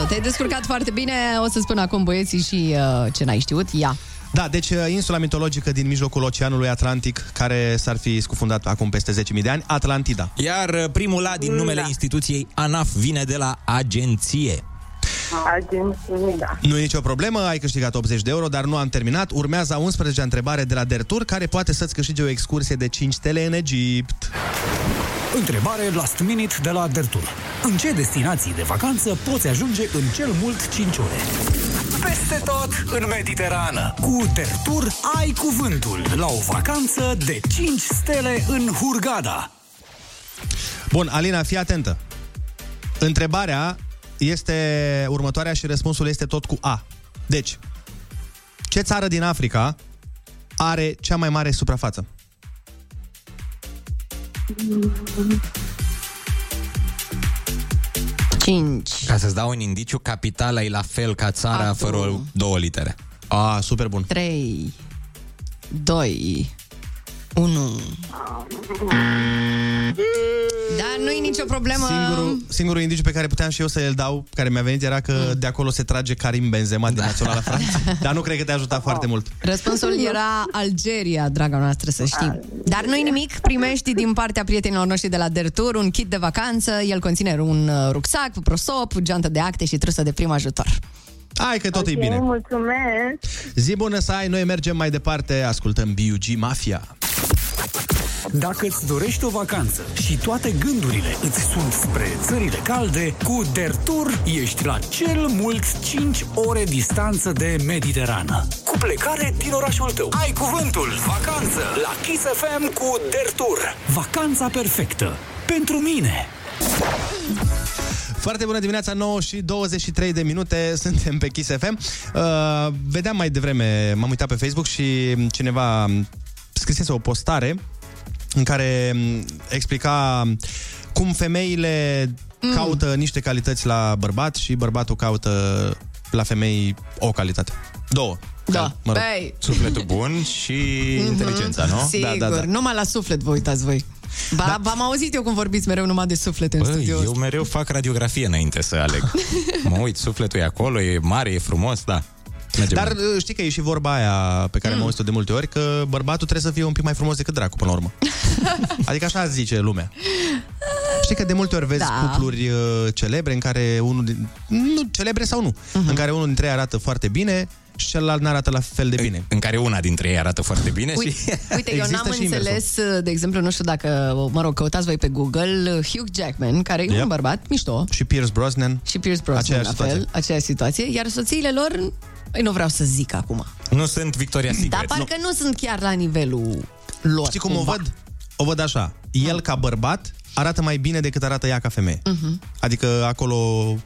S4: Te-ai descurcat foarte bine. O să spun acum băieții și uh, ce n-ai știut. Ia.
S2: Da, deci uh, insula mitologică din mijlocul Oceanului Atlantic, care s-ar fi scufundat acum peste 10.000 de ani, Atlantida.
S3: Iar uh, primul A din numele instituției ANAF vine de la agenție.
S11: Agenție, da.
S2: Nu e nicio problemă, ai câștigat 80 de euro, dar nu am terminat. Urmează a 11 întrebare de la Dertur, care poate să-ți câștige o excursie de 5 stele în Egipt.
S1: Întrebare last minute de la Dertur. În ce destinații de vacanță poți ajunge în cel mult 5 ore? Peste tot în Mediterană. Cu Dertur ai cuvântul la o vacanță de 5 stele în Hurgada.
S2: Bun, Alina, fii atentă. Întrebarea este următoarea și răspunsul este tot cu A. Deci, ce țară din Africa are cea mai mare suprafață?
S4: Cinci.
S3: Ca să-ți dau un indiciu, capitala e la fel ca țara
S4: Acum.
S3: fără o- două litere.
S2: A, super bun.
S4: 3, 2, 1. Da, nu-i nicio problemă.
S2: Singurul, singurul indiciu pe care puteam și eu să îl dau, care mi-a venit, era că
S4: Mm.
S2: de acolo se trage Karim Benzema din Naționala Franța. Dar nu cred că te-a ajutat foarte mult.
S4: Răspunsul era Algeria, draga noastră, să știi. Dar nu-i nimic, primești din partea prietenilor noștri de la Dertur un kit de vacanță. El conține un uh, rucsac, prosop, geantă de acte și trusă de prim ajutor.
S2: Hai că tot
S11: Ok,
S2: e bine.
S11: mulțumesc.
S2: Zi bună să ai, noi mergem mai departe, ascultăm B.U.G. Mafia.
S1: Dacă îți dorești o vacanță și toate gândurile îți sunt spre țările calde, cu Dertur ești la cel mult 5 ore distanță de Mediterană. Cu plecare din orașul tău. Ai cuvântul vacanță la Kiss FM cu Dertur. Vacanța perfectă. Pentru mine.
S2: Foarte bună dimineața, 9 și 23 de minute, suntem pe Kiss FM. Uh, vedeam mai devreme, m-am uitat pe Facebook și cineva scrisese o postare în care m, explica cum femeile mm. caută niște calități la bărbat și bărbatul caută la femei o calitate. Două.
S4: Da.
S2: Mă rog.
S4: Băi.
S3: Sufletul bun și inteligența, nu?
S4: Sigur,
S2: Da, da, da.
S4: numai la suflet vă uitați voi. Ba, da. V-am auzit eu cum vorbiți mereu numai de suflet în
S3: Băi,
S4: studio.
S3: eu mereu fac radiografie înainte să aleg. mă uit, sufletul e acolo, e mare, e frumos, da. Mergem.
S2: Dar uh, știi că e și vorba aia pe care mm. am auzit-o de multe ori, că bărbatul trebuie să fie un pic mai frumos decât dracu, până la urmă. adică așa zice lumea. Știi că de multe ori vezi
S4: Da.
S2: da. cupluri uh, celebre în care unul din... Nu, celebre sau nu.
S4: Mhm.
S2: Uh-huh. În care unul dintre ei arată foarte bine și celălalt nu arată la fel de bine.
S3: În care una dintre ei arată foarte bine
S4: Uite,
S3: și...
S4: uite eu
S2: Există
S4: n-am
S2: și
S4: înțeles, de exemplu, nu știu dacă, mă rog, căutați voi pe Google, Hugh Jackman, care e
S2: Yep.
S4: un bărbat mișto,
S2: Și Pierce Brosnan.
S4: și Pierce Brosnan,
S2: Aceeași
S4: la
S2: situație.
S4: fel, aceeași situație, iar soțiile lor, Păi nu vreau să zic acum.
S3: Nu sunt Victoria Secret.
S4: Dar parcă nu. nu sunt chiar la nivelul lor.
S2: Știi cum o
S4: cumva.
S2: văd? O văd așa. El ca bărbat arată mai bine decât arată ea ca femeie.
S4: Mhm.
S2: Adică acolo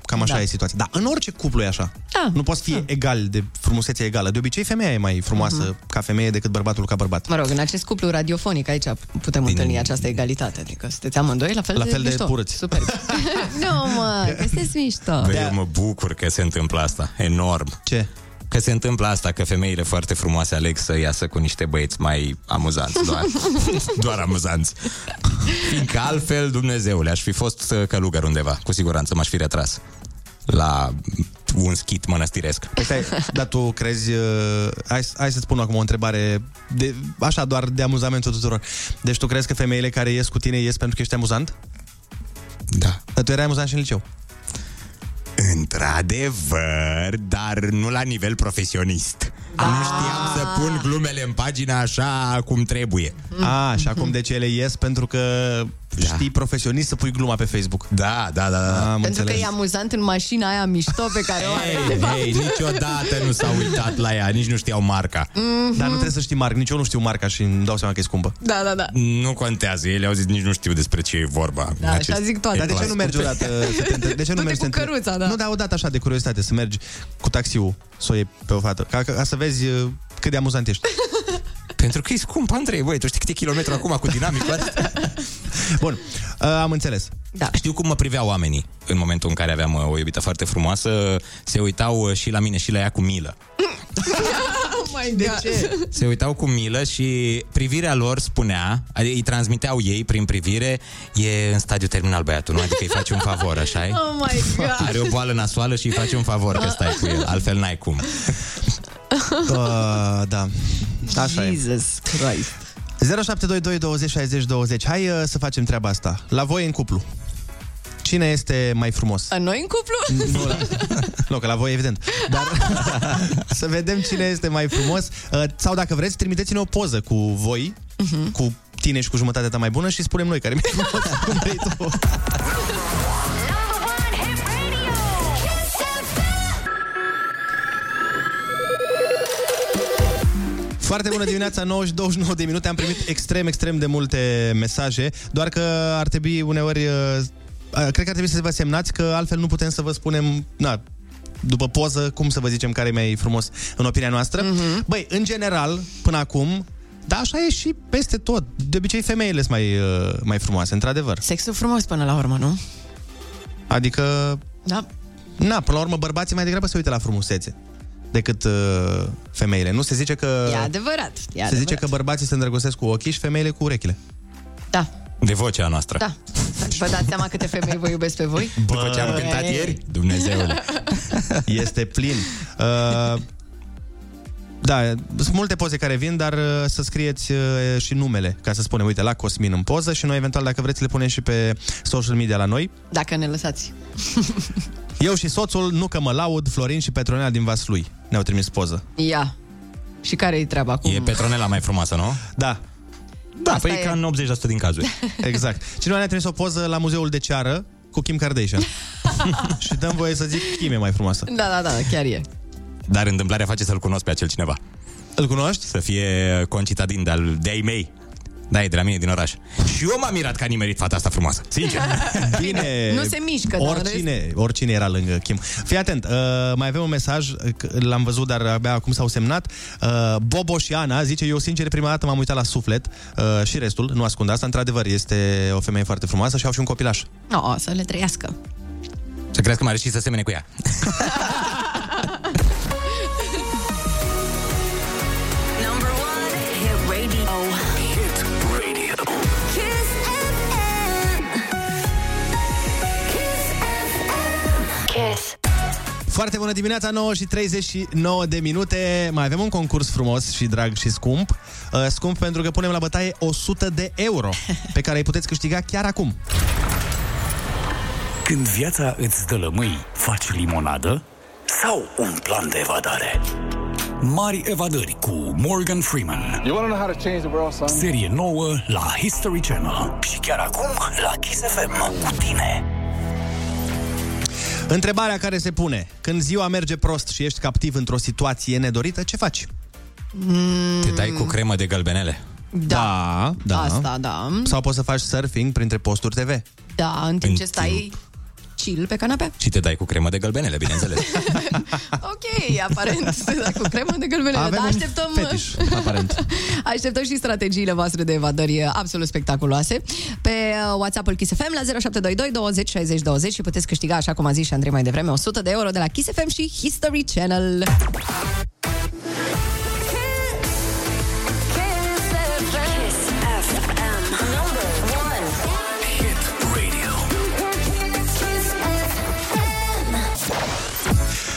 S2: cam așa
S4: Da.
S2: e situația. Dar în orice cuplu e așa.
S4: Da.
S2: Nu poți fi egal de frumusețe egală. De obicei femeia e mai frumoasă
S4: Mhm.
S2: ca femeie decât bărbatul ca bărbat.
S4: Mă rog, în acest cuplu radiofonic aici putem
S2: Din-
S4: întâlni această egalitate. Adică sunteți amândoi la fel
S2: La
S4: de
S2: fel de
S4: mișto.
S2: purâți.
S4: Super. nu, mă, că sunteți mișto.
S3: Băi, eu mă bucur că se întâmplă asta. Enorm.
S2: Ce?
S3: Că se întâmplă asta, că femeile foarte frumoase aleg să iasă cu niște băieți mai amuzanți, doar, doar amuzanți. Fiindcă altfel, Dumnezeule, aș fi fost uh, călugăr undeva, cu siguranță m-aș fi retras la un schit mănăstiresc.
S2: Păi stai, dar tu crezi... Uh, hai, hai să-ți pun acum o întrebare, de, așa doar de amuzamentul tuturor. Deci tu crezi că femeile care ies cu tine ies pentru că ești amuzant?
S3: Da.
S2: Dar tu erai amuzant și în liceu?
S3: Într-adevăr, dar nu la nivel profesionist. Nu știam să pun glumele în pagina așa cum trebuie.
S2: A, și acum de ce ele ies? Pentru că da. știi profesionist să pui gluma pe Facebook.
S3: Da, da, da. da.
S2: Am
S4: Pentru că
S2: înțeles.
S4: e amuzant în mașina aia mișto pe care o are. de fapt.
S3: Ei, niciodată nu s-au uitat la ea, nici nu știau marca.
S4: Mhm.
S2: Dar nu trebuie să știi marca, nici eu nu știu marca și îmi dau seama că e scumpă.
S4: Da, da, da.
S3: Nu contează, ele au zis nici nu știu despre ce e vorba.
S4: Da, așa zic toate.
S2: Dar de ce nu mergi odată? Să te între- de ce nu
S4: Du-te
S2: mergi
S4: cu
S2: să te între-
S4: căruța, da.
S2: Nu, dar odată așa de curiozitate, să mergi cu taxiul, să o iei pe o fată, ca, ca să vezi uh, cât de amuzant ești.
S3: Pentru că e scump, Andrei, băi, tu știi câte kilometri acum cu dinamicul ăsta?
S2: Bun, uh, am înțeles.
S4: Da.
S3: Știu cum mă priveau oamenii în momentul în care aveam uh, o iubită foarte frumoasă, se uitau uh, și la mine și la ea cu milă.
S4: Oh my God.
S3: Se uitau cu milă și privirea lor spunea, adică îi transmiteau ei prin privire, e în stadiu terminal băiatul, nu? Adică îi face un favor, așa
S4: Oh my God.
S3: Are o boală nasoală și îi face un favor că stai cu el, altfel n-ai cum.
S2: Uh, da, așa e.
S4: Jesus Christ.
S2: 0722 20 60 20. Hai uh, să facem treaba asta. La voi în cuplu. Cine este mai frumos?
S4: A noi în cuplu?
S2: Nu, la... nu, că la voi evident. Dar să vedem cine este mai frumos. Uh, Sau dacă vreți, trimiteți-ne o poză cu voi,
S4: Mhm.
S2: cu tine și cu jumătatea ta mai bună și spunem noi care e mai frumos. Foarte bună dimineața, 9 și 29 de minute. Am primit extrem, extrem de multe mesaje, doar că ar trebui uneori... uh, Cred că ar trebui să vă semnați că altfel nu putem să vă spunem... Na, după poză, cum să vă zicem care e mai frumos în opinia noastră. Mm-hmm. Băi, în general, până acum, da, așa e și peste tot. De obicei, femeile sunt mai, uh, mai frumoase, într-adevăr.
S4: Sexul frumos până la urmă, nu?
S2: Adică...
S4: Da.
S2: Na, până la urmă, bărbații mai degrabă se uită la frumusețe decât uh, femeile. Nu se zice că...
S4: E adevărat. E
S2: se
S4: adevărat.
S2: zice că bărbații se îndrăgostesc cu ochii și femeile cu urechile.
S4: Da,
S3: De vocea noastră.
S4: da. Vă dați seama câte femei vă iubesc pe voi?
S3: După ce am
S4: Băi.
S3: cântat ieri, Dumnezeule.
S2: Este plin. Uh, da, sunt multe poze care vin, dar uh, să scrieți uh, și numele, ca să spunem, uite, la Cosmin în poză și noi, eventual, dacă vreți, le punem și pe social media la noi.
S4: Dacă ne lăsați.
S2: Eu și soțul, nu că mă laud, Florin și Petronela din Vaslui ne-au trimis poză.
S4: Ia. Și care e treaba acum?
S3: E Petronela mai frumoasă, nu?
S2: Da.
S3: Da,
S4: Asta
S3: păi
S4: e.
S3: ca în 80% din cazuri.
S2: Exact. Cineva ne-a trimis o poză la muzeul de ceară cu Kim Kardashian. și dăm voie să zic Kim e mai frumoasă.
S4: Da, da, da, chiar e.
S3: Dar întâmplarea face să-l cunosc pe acel cineva.
S2: Îl cunoști?
S3: Să fie concitadin de-al de-ai mei. Da, e de la mine din oraș. Și eu m-am mirat că a nimerit fata asta frumoasă. Sincer.
S2: Bine.
S4: Nu se mișcă, dar în
S2: oricine, oricine era lângă Kim. Fii atent, uh, mai avem un mesaj, uh, că l-am văzut, dar abia acum s-au semnat. Uh, Bobo și Ana zice, eu sincer prima dată m-am uitat la suflet uh, și restul, nu ascund asta, într-adevăr este o femeie foarte frumoasă și au și un copilaș.
S4: No, să le trăiască.
S3: Să crească mare și să semene cu ea.
S2: Foarte bună dimineața, 9 și 39 de minute. Mai avem un concurs frumos și drag și scump. Uh, scump pentru că punem la bătaie 100 de euro pe care îi puteți câștiga chiar acum.
S1: Când viața îți dă lămâi, faci limonadă sau un plan de evadare? Mari evadări cu Morgan Freeman.
S20: You want to know how to change the world, son?
S1: Serie nouă la History Channel. Și chiar acum la Kiss FM cu tine.
S2: Întrebarea care se pune, când ziua merge prost și ești captiv într-o situație nedorită, ce faci?
S4: Mm,
S3: Te dai cu cremă de gălbenele.
S2: Da, da.
S4: Asta, da.
S2: Sau poți să faci surfing printre posturi TV.
S4: Da, în timp
S3: În
S4: ce stai chill pe canapea.
S3: Și te dai cu cremă de gălbenele, bineînțeles.
S4: Ok, aparent, se da cu cremă de gălbenele.
S2: Avem
S4: Dar
S2: un
S4: așteptăm,
S2: fetiș, aparent.
S4: așteptăm și strategiile voastre de evadări absolut spectaculoase pe uh, WhatsApp-ul Kiss FM la 0722 20 60 20 și puteți câștiga, așa cum a zis și Andrei mai devreme, 100 de euro de la Kiss FM și History Channel.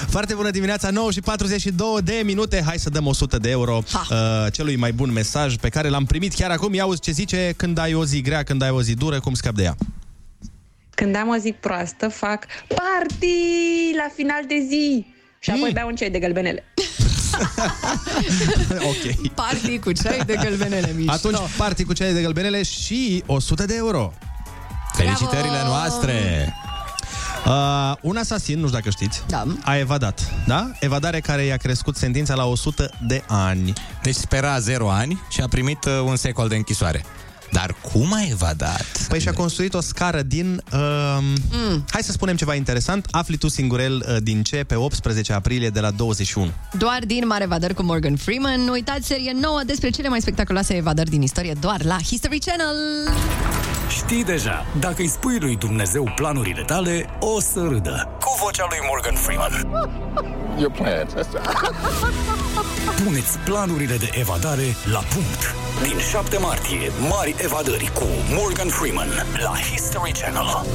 S2: Foarte bună dimineața, 9 și 42 de minute. Hai să dăm 100 de euro uh, celui mai bun mesaj pe care l-am primit chiar acum. Ia auzi ce zice când ai o zi grea, când ai o zi dură, cum scap de ea.
S20: Când am o zi proastă, fac party la final de zi și apoi beau un ceai de gălbenele.
S2: ok.
S4: Party cu ceai de gălbenele mișto.
S2: Atunci, party cu ceai de gălbenele și 100 de euro.
S3: Felicitările noastre!
S2: Uh, un asasin, nu știu dacă știți,
S4: da.
S2: a evadat, da? Evadare care i-a crescut sentința la 100 de ani.
S3: Deci spera 0 ani și a primit uh, un secol de închisoare. Dar cum a evadat?
S2: Păi și-a construit o scară din... Uh, mm. Hai să spunem ceva interesant. Afli tu singurel uh, din ce pe 18 aprilie de la 21.
S4: Doar din Mare Evadări cu Morgan Freeman. Uitați serie nouă despre cele mai spectaculoase evadări din istorie doar la History Channel.
S1: Știi deja, dacă îi spui lui Dumnezeu planurile tale, o să râdă. Cu vocea lui Morgan Freeman.
S21: Your plan.
S1: Puneți planurile de evadare la punct. Din 7 martie, mari evadări cu Morgan Freeman la History Channel.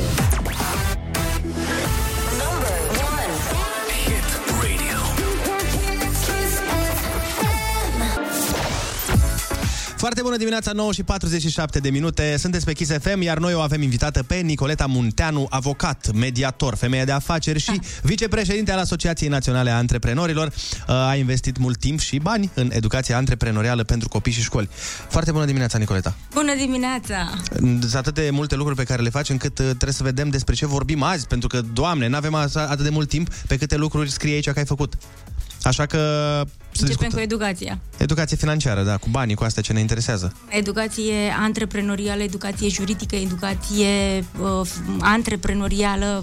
S2: Foarte bună dimineața, 9 și 47 de minute. Sunteți pe Kiss FM, iar noi o avem invitată pe Nicoleta Munteanu, avocat, mediator, femeie de afaceri și vicepreședinte al Asociației Naționale a Antreprenorilor. A investit mult timp și bani în educația antreprenorială pentru copii și școli. Foarte bună dimineața, Nicoleta.
S22: Bună dimineața!
S2: Sunt atât de multe lucruri pe care le faci încât uh, trebuie să vedem despre ce vorbim azi, pentru că, Doamne, nu avem atât de mult timp pe câte lucruri scrie aici că ai făcut. Așa că... Să
S22: Începem
S2: discutăm.
S22: cu educația.
S2: Educație financiară, da, cu banii, cu astea ce ne interesează.
S22: Educație antreprenorială, educație juridică, educație uh, antreprenorială,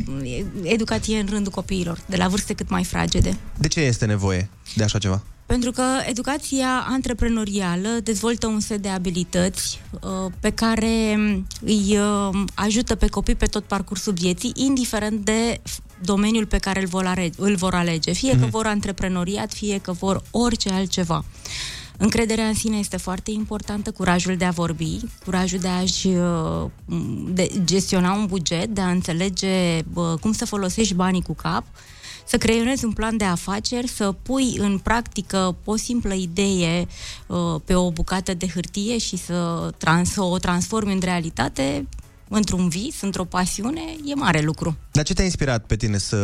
S22: educație în rândul copiilor, de la vârste cât mai fragede.
S2: De ce este nevoie de așa ceva?
S22: Pentru că educația antreprenorială dezvoltă un set de abilități uh, pe care îi uh, ajută pe copii pe tot parcursul vieții, indiferent de f- domeniul pe care îl vor alege. Îl vor alege. Fie că
S23: Mhm.
S22: vor antreprenoriat, fie că vor orice altceva. Încrederea în sine este foarte importantă, curajul de a vorbi, curajul de a-și uh, de gestiona un buget, de a înțelege uh, cum să folosești banii cu cap, să creionezi un plan de afaceri, să pui în practică o simplă idee uh, pe o bucată de hârtie și să trans- o transformi în realitate, într-un vis, într-o pasiune, e mare lucru.
S2: Dar ce te-a inspirat pe tine să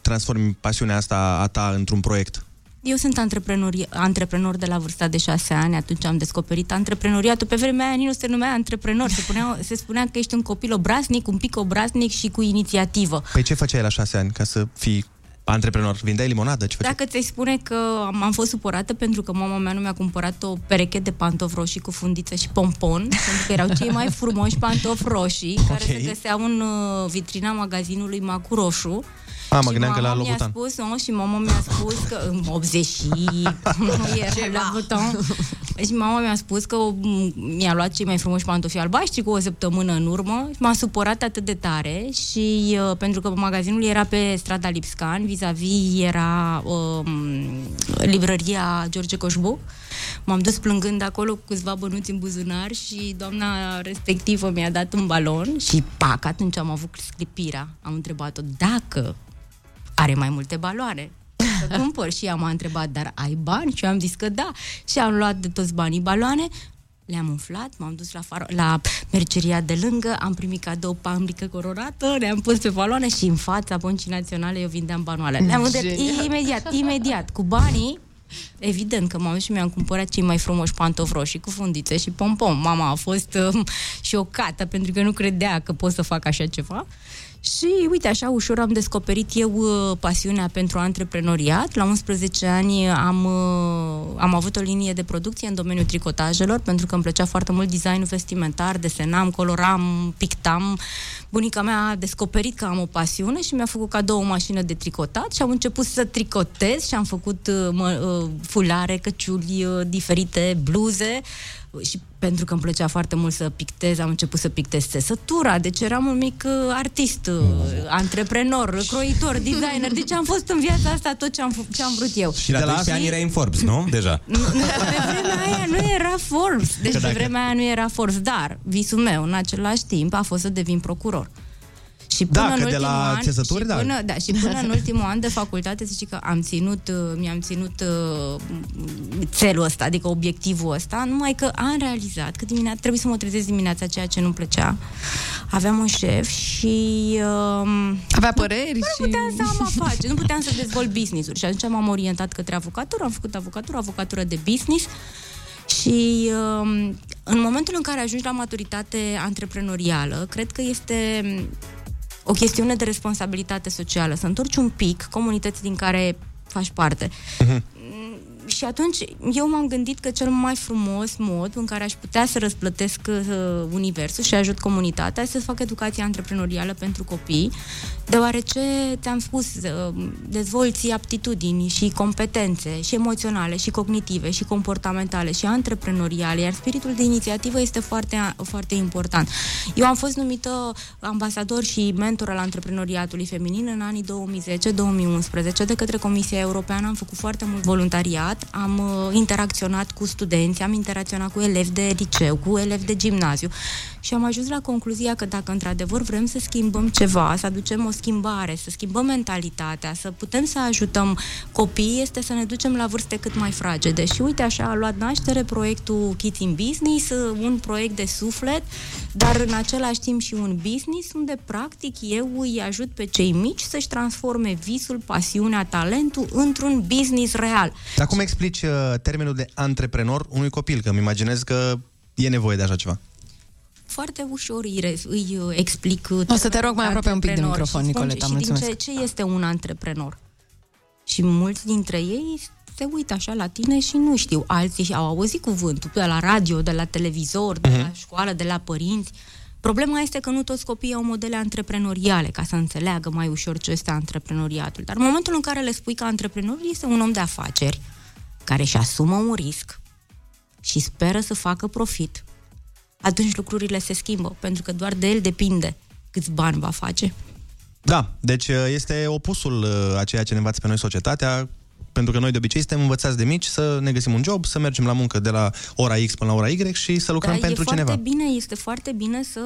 S2: transformi pasiunea asta a ta într-un proiect?
S22: Eu sunt antreprenor, antreprenor de la vârsta de șase ani, atunci am descoperit antreprenoriatul. Pe vremea aia nici nu se numea antreprenor, se, punea, se spunea că ești un copil obraznic, un pic obraznic și cu inițiativă.
S2: Păi ce făceai la șase ani ca să fii antreprenor? Vindeai limonadă? Ce făceai?
S22: Dacă ți-ai spune că am, am fost supărată pentru că mama mea nu mi-a cumpărat o pereche de pantofi roșii cu fundiță și pompon, pentru că erau cei mai frumoși pantofi roșii, care
S2: Ok.
S22: se găseau în uh, vitrina magazinului Macu Roșu.
S2: A, mă
S22: Și
S2: gândeam că la
S22: mama mi-a
S2: Lovutan.
S22: spus, nu, și mama mi-a spus că în 80 și nu era la Lovutan. Și mama mi-a spus că m, mi-a luat cei mai frumoși pantofi albaștri cu o săptămână în urmă. M-a supărat atât de tare și uh, pentru că magazinul era pe strada Lipscan, vis-a-vis era um, librăria George Coșbuc. M-am dus plângând acolo cu câțiva bănuți în buzunar și doamna respectivă mi-a dat un balon și pac, atunci am avut sclipirea. Am întrebat-o dacă are mai multe baloane. Să cumpăr și ea m-a întrebat, dar ai bani? Și eu am zis că da. Și am luat de toți banii baloane, le-am umflat, m-am dus la, faro- la merceria de lângă, am primit cadou pambrică coronată, le-am pus pe baloane și în fața băncii naționale eu vindeam banoale. Le-am vândut
S23: Genial.
S22: imediat, imediat, cu banii Evident că m-am dus și mi-am cumpărat cei mai frumoși pantofi roșii cu fundițe și pompom. Mama a fost uh, șocată pentru că nu credea că pot să fac așa ceva. Și uite, așa ușor am descoperit eu uh, pasiunea pentru antreprenoriat. La 11 ani am, uh, am avut o linie de producție în domeniul tricotajelor, pentru că îmi plăcea foarte mult designul vestimentar, desenam, coloram, pictam. Bunica mea a descoperit că am o pasiune și mi-a făcut cadou o mașină de tricotat și am început să tricotez și am făcut uh, mă, uh, fulare, căciuli uh, diferite, bluze și pentru că îmi plăcea foarte mult să pictez, am început să pictez țesătura, deci eram un mic uh, artist, uh, antreprenor, croitor, designer, deci am fost în viața asta tot ce am, f- ce am vrut eu.
S3: Și la 12 ani erai în Forbes, nu? Deja.
S22: Nu, nu, pe vremea aia nu era Forbes. Deci
S3: Că
S22: pe
S3: dacă-
S22: vremea aia nu era Forbes, dar visul meu în același timp a fost să devin procuror. Și
S2: Da,
S22: până
S2: că
S22: în
S2: de
S22: ultimul
S2: la
S22: an,
S2: țesături,
S22: și
S2: da.
S22: Până, da. Și până în ultimul an de facultate, să știi că am ținut, uh, mi-am ținut uh, țelul ăsta, adică obiectivul ăsta, numai că am realizat că dimineața, trebuie să mă trezesc dimineața, ceea ce nu-mi plăcea. Aveam un șef și... Uh,
S4: Avea păreri
S22: nu
S4: și...
S22: puteam să am afaceri, nu puteam să dezvolt business-uri. Și atunci m-am orientat către avocatură, am făcut avocatură, avocatură de business și um, în momentul în care ajungi la maturitate antreprenorială, cred că este um, o chestiune de responsabilitate socială, să întorci un pic comunității din care faci parte. Și atunci eu m-am gândit că cel mai frumos mod în care aș putea să răsplătesc uh, universul și ajut comunitatea este să fac educație antreprenorială pentru copii, deoarece, ți-am spus, uh, dezvolți aptitudini și competențe și emoționale și cognitive și comportamentale și antreprenoriale, iar spiritul de inițiativă este foarte, foarte important. Eu am fost numită ambasador și mentor al antreprenoriatului feminin în anii 2010-2011 de către Comisia Europeană. Am făcut foarte mult voluntariat, am uh, interacționat cu studenți, am interacționat cu elevi de liceu, cu elevi de gimnaziu și am ajuns la concluzia că dacă într-adevăr vrem să schimbăm ceva, să aducem o schimbare, să schimbăm mentalitatea, să putem să ajutăm copiii, este să ne ducem la vârste cât mai fragede. Și uite așa a luat naștere proiectul Kids in Business, uh, un proiect de suflet, dar în același timp și un business unde practic eu îi ajut pe cei mici să-și transforme visul, pasiunea, talentul într-un business real.
S2: Dar cum explici uh, termenul de antreprenor unui copil? Că îmi imaginez că e nevoie de așa ceva.
S22: Foarte ușor îi, re- îi uh, explic
S4: O să te rog mai aproape un pic de
S22: antreprenor
S4: microfon,
S22: și spun-
S4: Nicoleta,
S22: și din
S4: mulțumesc.
S22: ce, ce este un antreprenor? Și mulți dintre ei se uită așa la tine și nu știu. Alții au auzit cuvântul de la radio, de la televizor, de la școală, de la părinți. Problema este că nu toți copiii au modele antreprenoriale ca să înțeleagă mai ușor ce este antreprenoriatul. Dar în momentul în care le spui că antreprenorul este un om de afaceri care își asumă un risc și speră să facă profit, atunci lucrurile se schimbă, pentru că doar de el depinde câți bani va face.
S2: Da, deci uh, este opusul uh, a ceea ce ne învață pe noi societatea, pentru că noi de obicei suntem învățați de mici să ne găsim un job, să mergem la muncă de la ora X până la ora Y și să lucrăm
S22: Dar
S2: pentru
S22: e
S2: cineva.
S22: foarte bine, este foarte bine să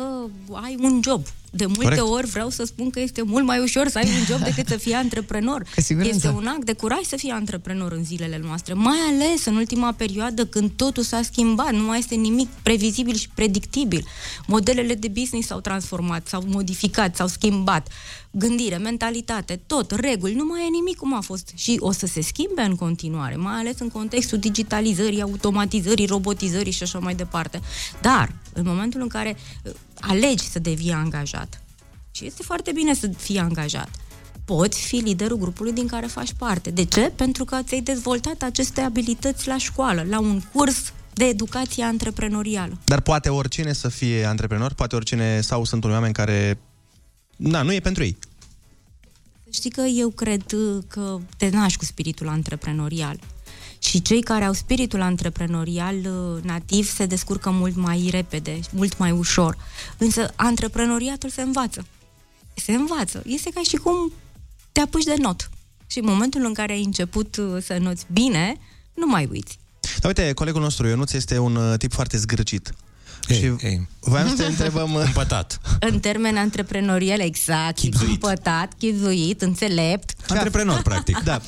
S22: ai un job. De multe
S2: Corect.
S22: ori vreau să spun că este mult mai ușor să ai un job decât să fii antreprenor.
S4: siguranță.
S22: Este un act de curaj să fii antreprenor în zilele noastre, mai ales în ultima perioadă când totul s-a schimbat, nu mai este nimic previzibil și predictibil. Modelele de business s-au transformat, s-au modificat, s-au schimbat. Gândire, mentalitate, tot, reguli, nu mai e nimic cum a fost și o să se schimbe în continuare, mai ales în contextul digitalizării, automatizării, robotizării și așa mai departe. Dar, în momentul în care uh, alegi să devii angajat, și este foarte bine să fii angajat, poți fi liderul grupului din care faci parte. De ce? Pentru că ți-ai dezvoltat aceste abilități la școală, la un curs de educație antreprenorială.
S2: Dar poate oricine să fie antreprenor, poate oricine, sau sunt unii oameni care, na, nu e pentru ei.
S22: Știi că eu cred uh, că te naști cu spiritul antreprenorial. Și cei care au spiritul antreprenorial uh, nativ se descurcă mult mai repede, mult mai ușor. Însă antreprenoriatul se învață. Se învață. Este ca și cum te apuci de not. Și în momentul în care ai început uh, să noți bine, nu mai uiți.
S2: Dar uite, colegul nostru Ionuț este un uh, tip foarte zgârcit. Ei, și ei. voiam să te întrebăm... uh,
S3: Împătat.
S22: În termeni antreprenorial, exact, chipzuit. cumpătat, chipzuit, înțelept.
S2: Antreprenor, practic. Da.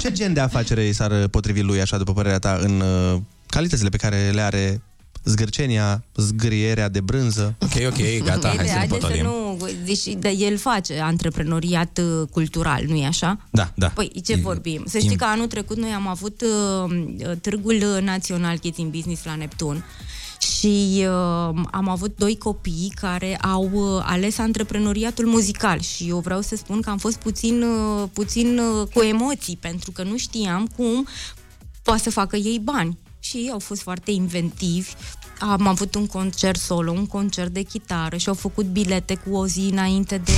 S2: Ce gen de afacere s-ar potrivi lui, așa, după părerea ta, în uh, calitățile pe care le are zgârcenia, zgrierea de brânză?
S3: Ok, ok, gata, hai
S22: Ei,
S3: să ne
S22: haideți să
S3: potolim.
S22: nu, deci, de el face antreprenoriat uh, cultural, nu-i așa?
S3: Da, da.
S22: Păi, ce vorbim? Să știi că anul trecut noi am avut uh, uh, Târgul Național Kids in Business la Neptun Și uh, am avut doi copii care au uh, ales antreprenoriatul muzical și eu vreau să spun că am fost puțin, uh, puțin uh, cu emoții pentru că nu știam cum poate să facă ei bani. Și ei au fost foarte inventivi, am avut un concert solo, un concert de chitară și au făcut bilete cu o zi înainte de,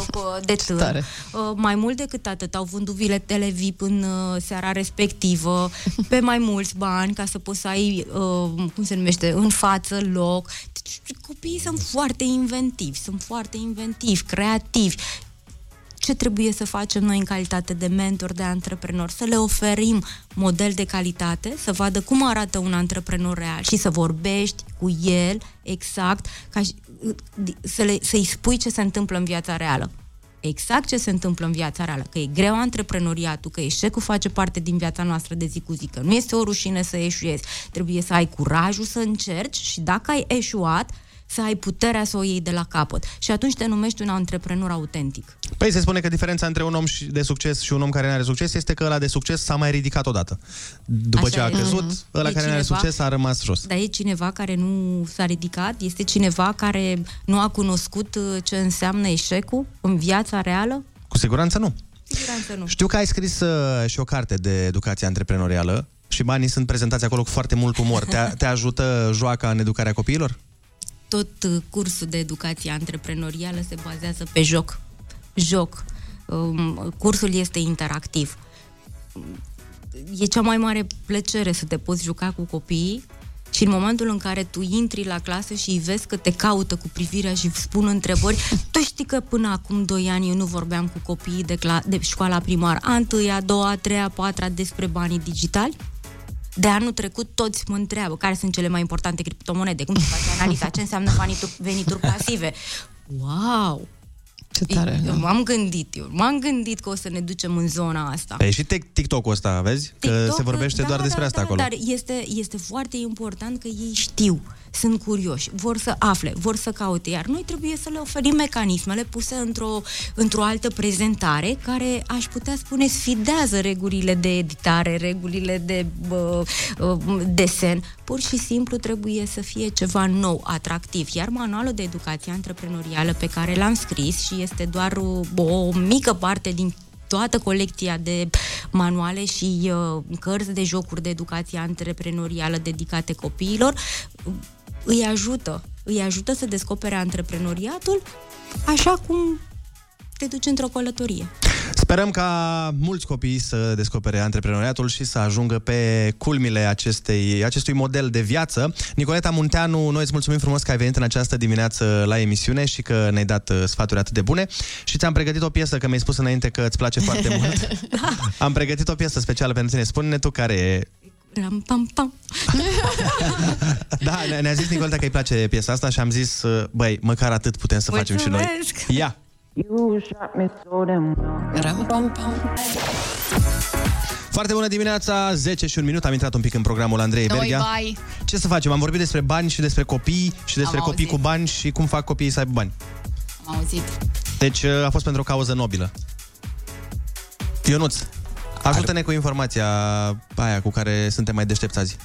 S22: de târg.
S4: Tare.
S22: Uh, Mai mult decât atât, au vândut biletele VIP în uh, seara respectivă, pe mai mulți bani, ca să poți să ai, uh, cum se numește, în față loc. Deci, copiii sunt foarte inventivi, sunt foarte inventivi, creativi. Ce trebuie să facem noi în calitate de mentor, de antreprenor? Să le oferim model de calitate, să vadă cum arată un antreprenor real și să vorbești cu el exact, ca și, să le, să-i spui ce se întâmplă în viața reală. Exact ce se întâmplă în viața reală, că e greu antreprenoriatul, că eșecul face parte din viața noastră de zi cu zi, că nu este o rușine să eșuezi, trebuie să ai curajul să încerci și dacă ai eșuat, să ai puterea să o iei de la capăt. Și atunci te numești un antreprenor autentic.
S2: Păi se spune că diferența între un om și- de succes și un om care nu are succes este că ăla de succes s-a mai ridicat odată. După
S22: Așa
S2: ce a
S22: e.
S2: căzut,
S22: Mhm.
S2: ăla
S22: E
S2: care nu are
S22: cineva-
S2: succes a rămas jos.
S22: Dar e cineva care nu s-a ridicat? Este cineva care nu a cunoscut uh, ce înseamnă eșecul în viața reală?
S2: Cu siguranță nu.
S22: Siguranță nu.
S2: Știu că ai scris uh, și o carte de educație antreprenorială și banii sunt prezentați acolo cu foarte mult umor. Te, te ajută joaca în educarea copiilor?
S22: Tot uh, cursul de educație antreprenorială se bazează pe joc. Joc. Um, cursul este interactiv. E cea mai mare plăcere să te poți juca cu copiii și în momentul în care tu intri la clasă și îi vezi că te caută cu privirea și îți spun întrebări, tu știi că până acum 2 ani eu nu vorbeam cu copiii de, cla- de școala primară, a întâia, a doua, a treia, a patra despre banii digitali? De anul trecut toți mă întreabă care sunt cele mai importante criptomonede, cum se face analiza, ce înseamnă venituri, venituri pasive. Wow!
S4: Ce tare,
S22: Eu
S4: da.
S22: m-am gândit, eu m-am gândit că o să ne ducem în zona asta.
S2: Păi și tic- TikTok-ul ăsta, vezi? Că
S22: TikTok,
S2: se vorbește
S22: da,
S2: doar despre
S22: da,
S2: asta
S22: da,
S2: acolo.
S22: Dar este, este foarte important că ei știu, sunt curioși, vor să afle, vor să caute, iar noi trebuie să le oferim mecanismele puse într-o, într-o altă prezentare care, aș putea spune, sfidează regulile de editare, regulile de bă, uh, desen. Pur și simplu trebuie să fie ceva nou, atractiv. Iar manualul de educație antreprenorială pe care l-am scris și este doar o, o mică parte din toată colecția de manuale și uh, cărți de jocuri de educație antreprenorială dedicate copiilor îi ajută, îi ajută să descopere antreprenoriatul așa cum te duci într-o călătorie.
S2: Sperăm ca mulți copii să descopere antreprenoriatul și să ajungă pe culmile acestei, acestui model de viață. Nicoleta Munteanu, noi îți mulțumim frumos că ai venit în această dimineață la emisiune și că ne-ai dat uh, sfaturi atât de bune și ți-am pregătit o piesă, că mi-ai spus înainte că îți place foarte mult. Am pregătit o piesă specială pentru tine. Spune-ne tu care e...
S22: Ram, pam, pam.
S2: Da, ne- ne-a zis Nicoleta că îi place piesa asta și am zis, uh, băi, măcar atât putem să facem și noi.
S22: Mulțumesc!
S2: Ia!
S24: You shot me so damn well.
S2: Foarte bună dimineața, 10 și un minut, am intrat un pic în programul Andrei
S4: Noi,
S2: Berghia.
S4: bai.
S2: Ce să facem? Am vorbit despre bani și despre copii și despre
S4: Am
S2: copii
S4: auzit.
S2: cu bani și cum fac copiii să aibă bani.
S4: Am auzit.
S2: Deci uh, a fost pentru o cauză nobilă. Ionuț, ajută-ne cu informația aia cu care suntem mai deștepți azi.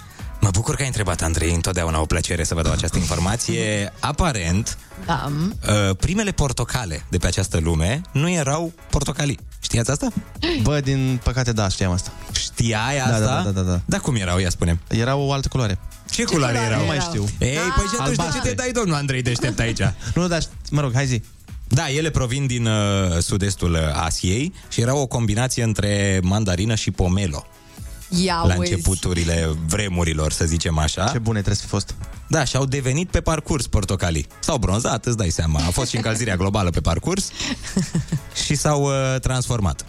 S3: Mă bucur că ai întrebat, Andrei, întotdeauna o plăcere să vă dau această informație. Aparent,
S4: Da.
S3: uh, primele portocale de pe această lume nu erau portocalii. Știați asta?
S2: Bă, din păcate, da, știam asta.
S3: Știai
S2: Da,
S3: asta?
S2: da, da, da, da.
S3: Da, cum erau, ia spune
S2: Erau o altă culoare.
S3: Ce culoare erau?
S2: Nu mai știu.
S3: Ei, păi și atunci de ce
S2: Albastre.
S3: te dai, domnul Andrei, deștept aici?
S2: Nu, dar, mă rog, hai zi.
S3: Da, ele provin din uh, sud-estul uh, Asiei și erau o combinație între mandarină și pomelo.
S4: Ia
S3: la
S4: uezi.
S3: începuturile vremurilor, să zicem așa.
S2: Ce bune trebuie să fi fost.
S3: Da, și au devenit pe parcurs portocalii. S-au bronzat, îți dai seama. A fost și încălzirea globală pe parcurs și s-au uh, transformat.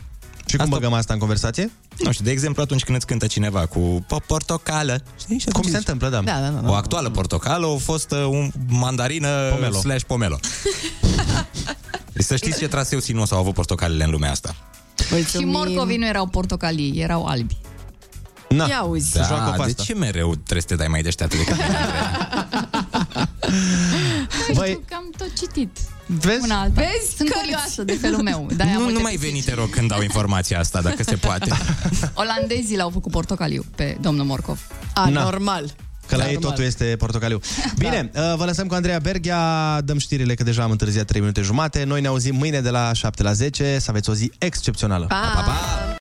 S2: Și cum băgăm asta în conversație?
S3: Nu știu, de exemplu, atunci când îți cântă cineva cu po- portocală. Știi? Și
S2: Cum
S3: atunci
S2: se
S3: zici,
S2: întâmplă, da.
S4: Da, da, da.
S3: O actuală portocală a fost uh, un mandarină
S2: Pomelo.
S3: slash pomelo. deci să știți ce traseu sinuos au avut portocalele în lumea asta.
S4: Și morcovii nu erau portocalii, erau albi.
S2: Na.
S4: Ia uzi.
S2: Se joacă cu
S3: de
S2: asta.
S3: ce mereu trebuie să te dai mai deșteaptă decât mine?
S4: Nu
S2: Băi-
S4: știu că am tot citit.
S2: Vezi?
S4: Una alta. Vezi? Sunt curioasă de felul meu. De-aia
S3: nu,
S4: mă
S3: nu
S4: te
S3: mai
S4: puțin.
S3: veni, te rog, când dau informația asta, dacă se poate.
S4: Olandezii l-au făcut portocaliu pe domnul Morcov. A,
S2: Na.
S4: normal.
S2: Că la ei totul este portocaliu. Bine, da. vă lăsăm cu Andreea Berghia, dăm știrile că deja am întârziat 3 minute jumate. Noi ne auzim mâine de la 7 la 10. Să aveți o zi excepțională.
S4: Pa!
S2: pa, pa!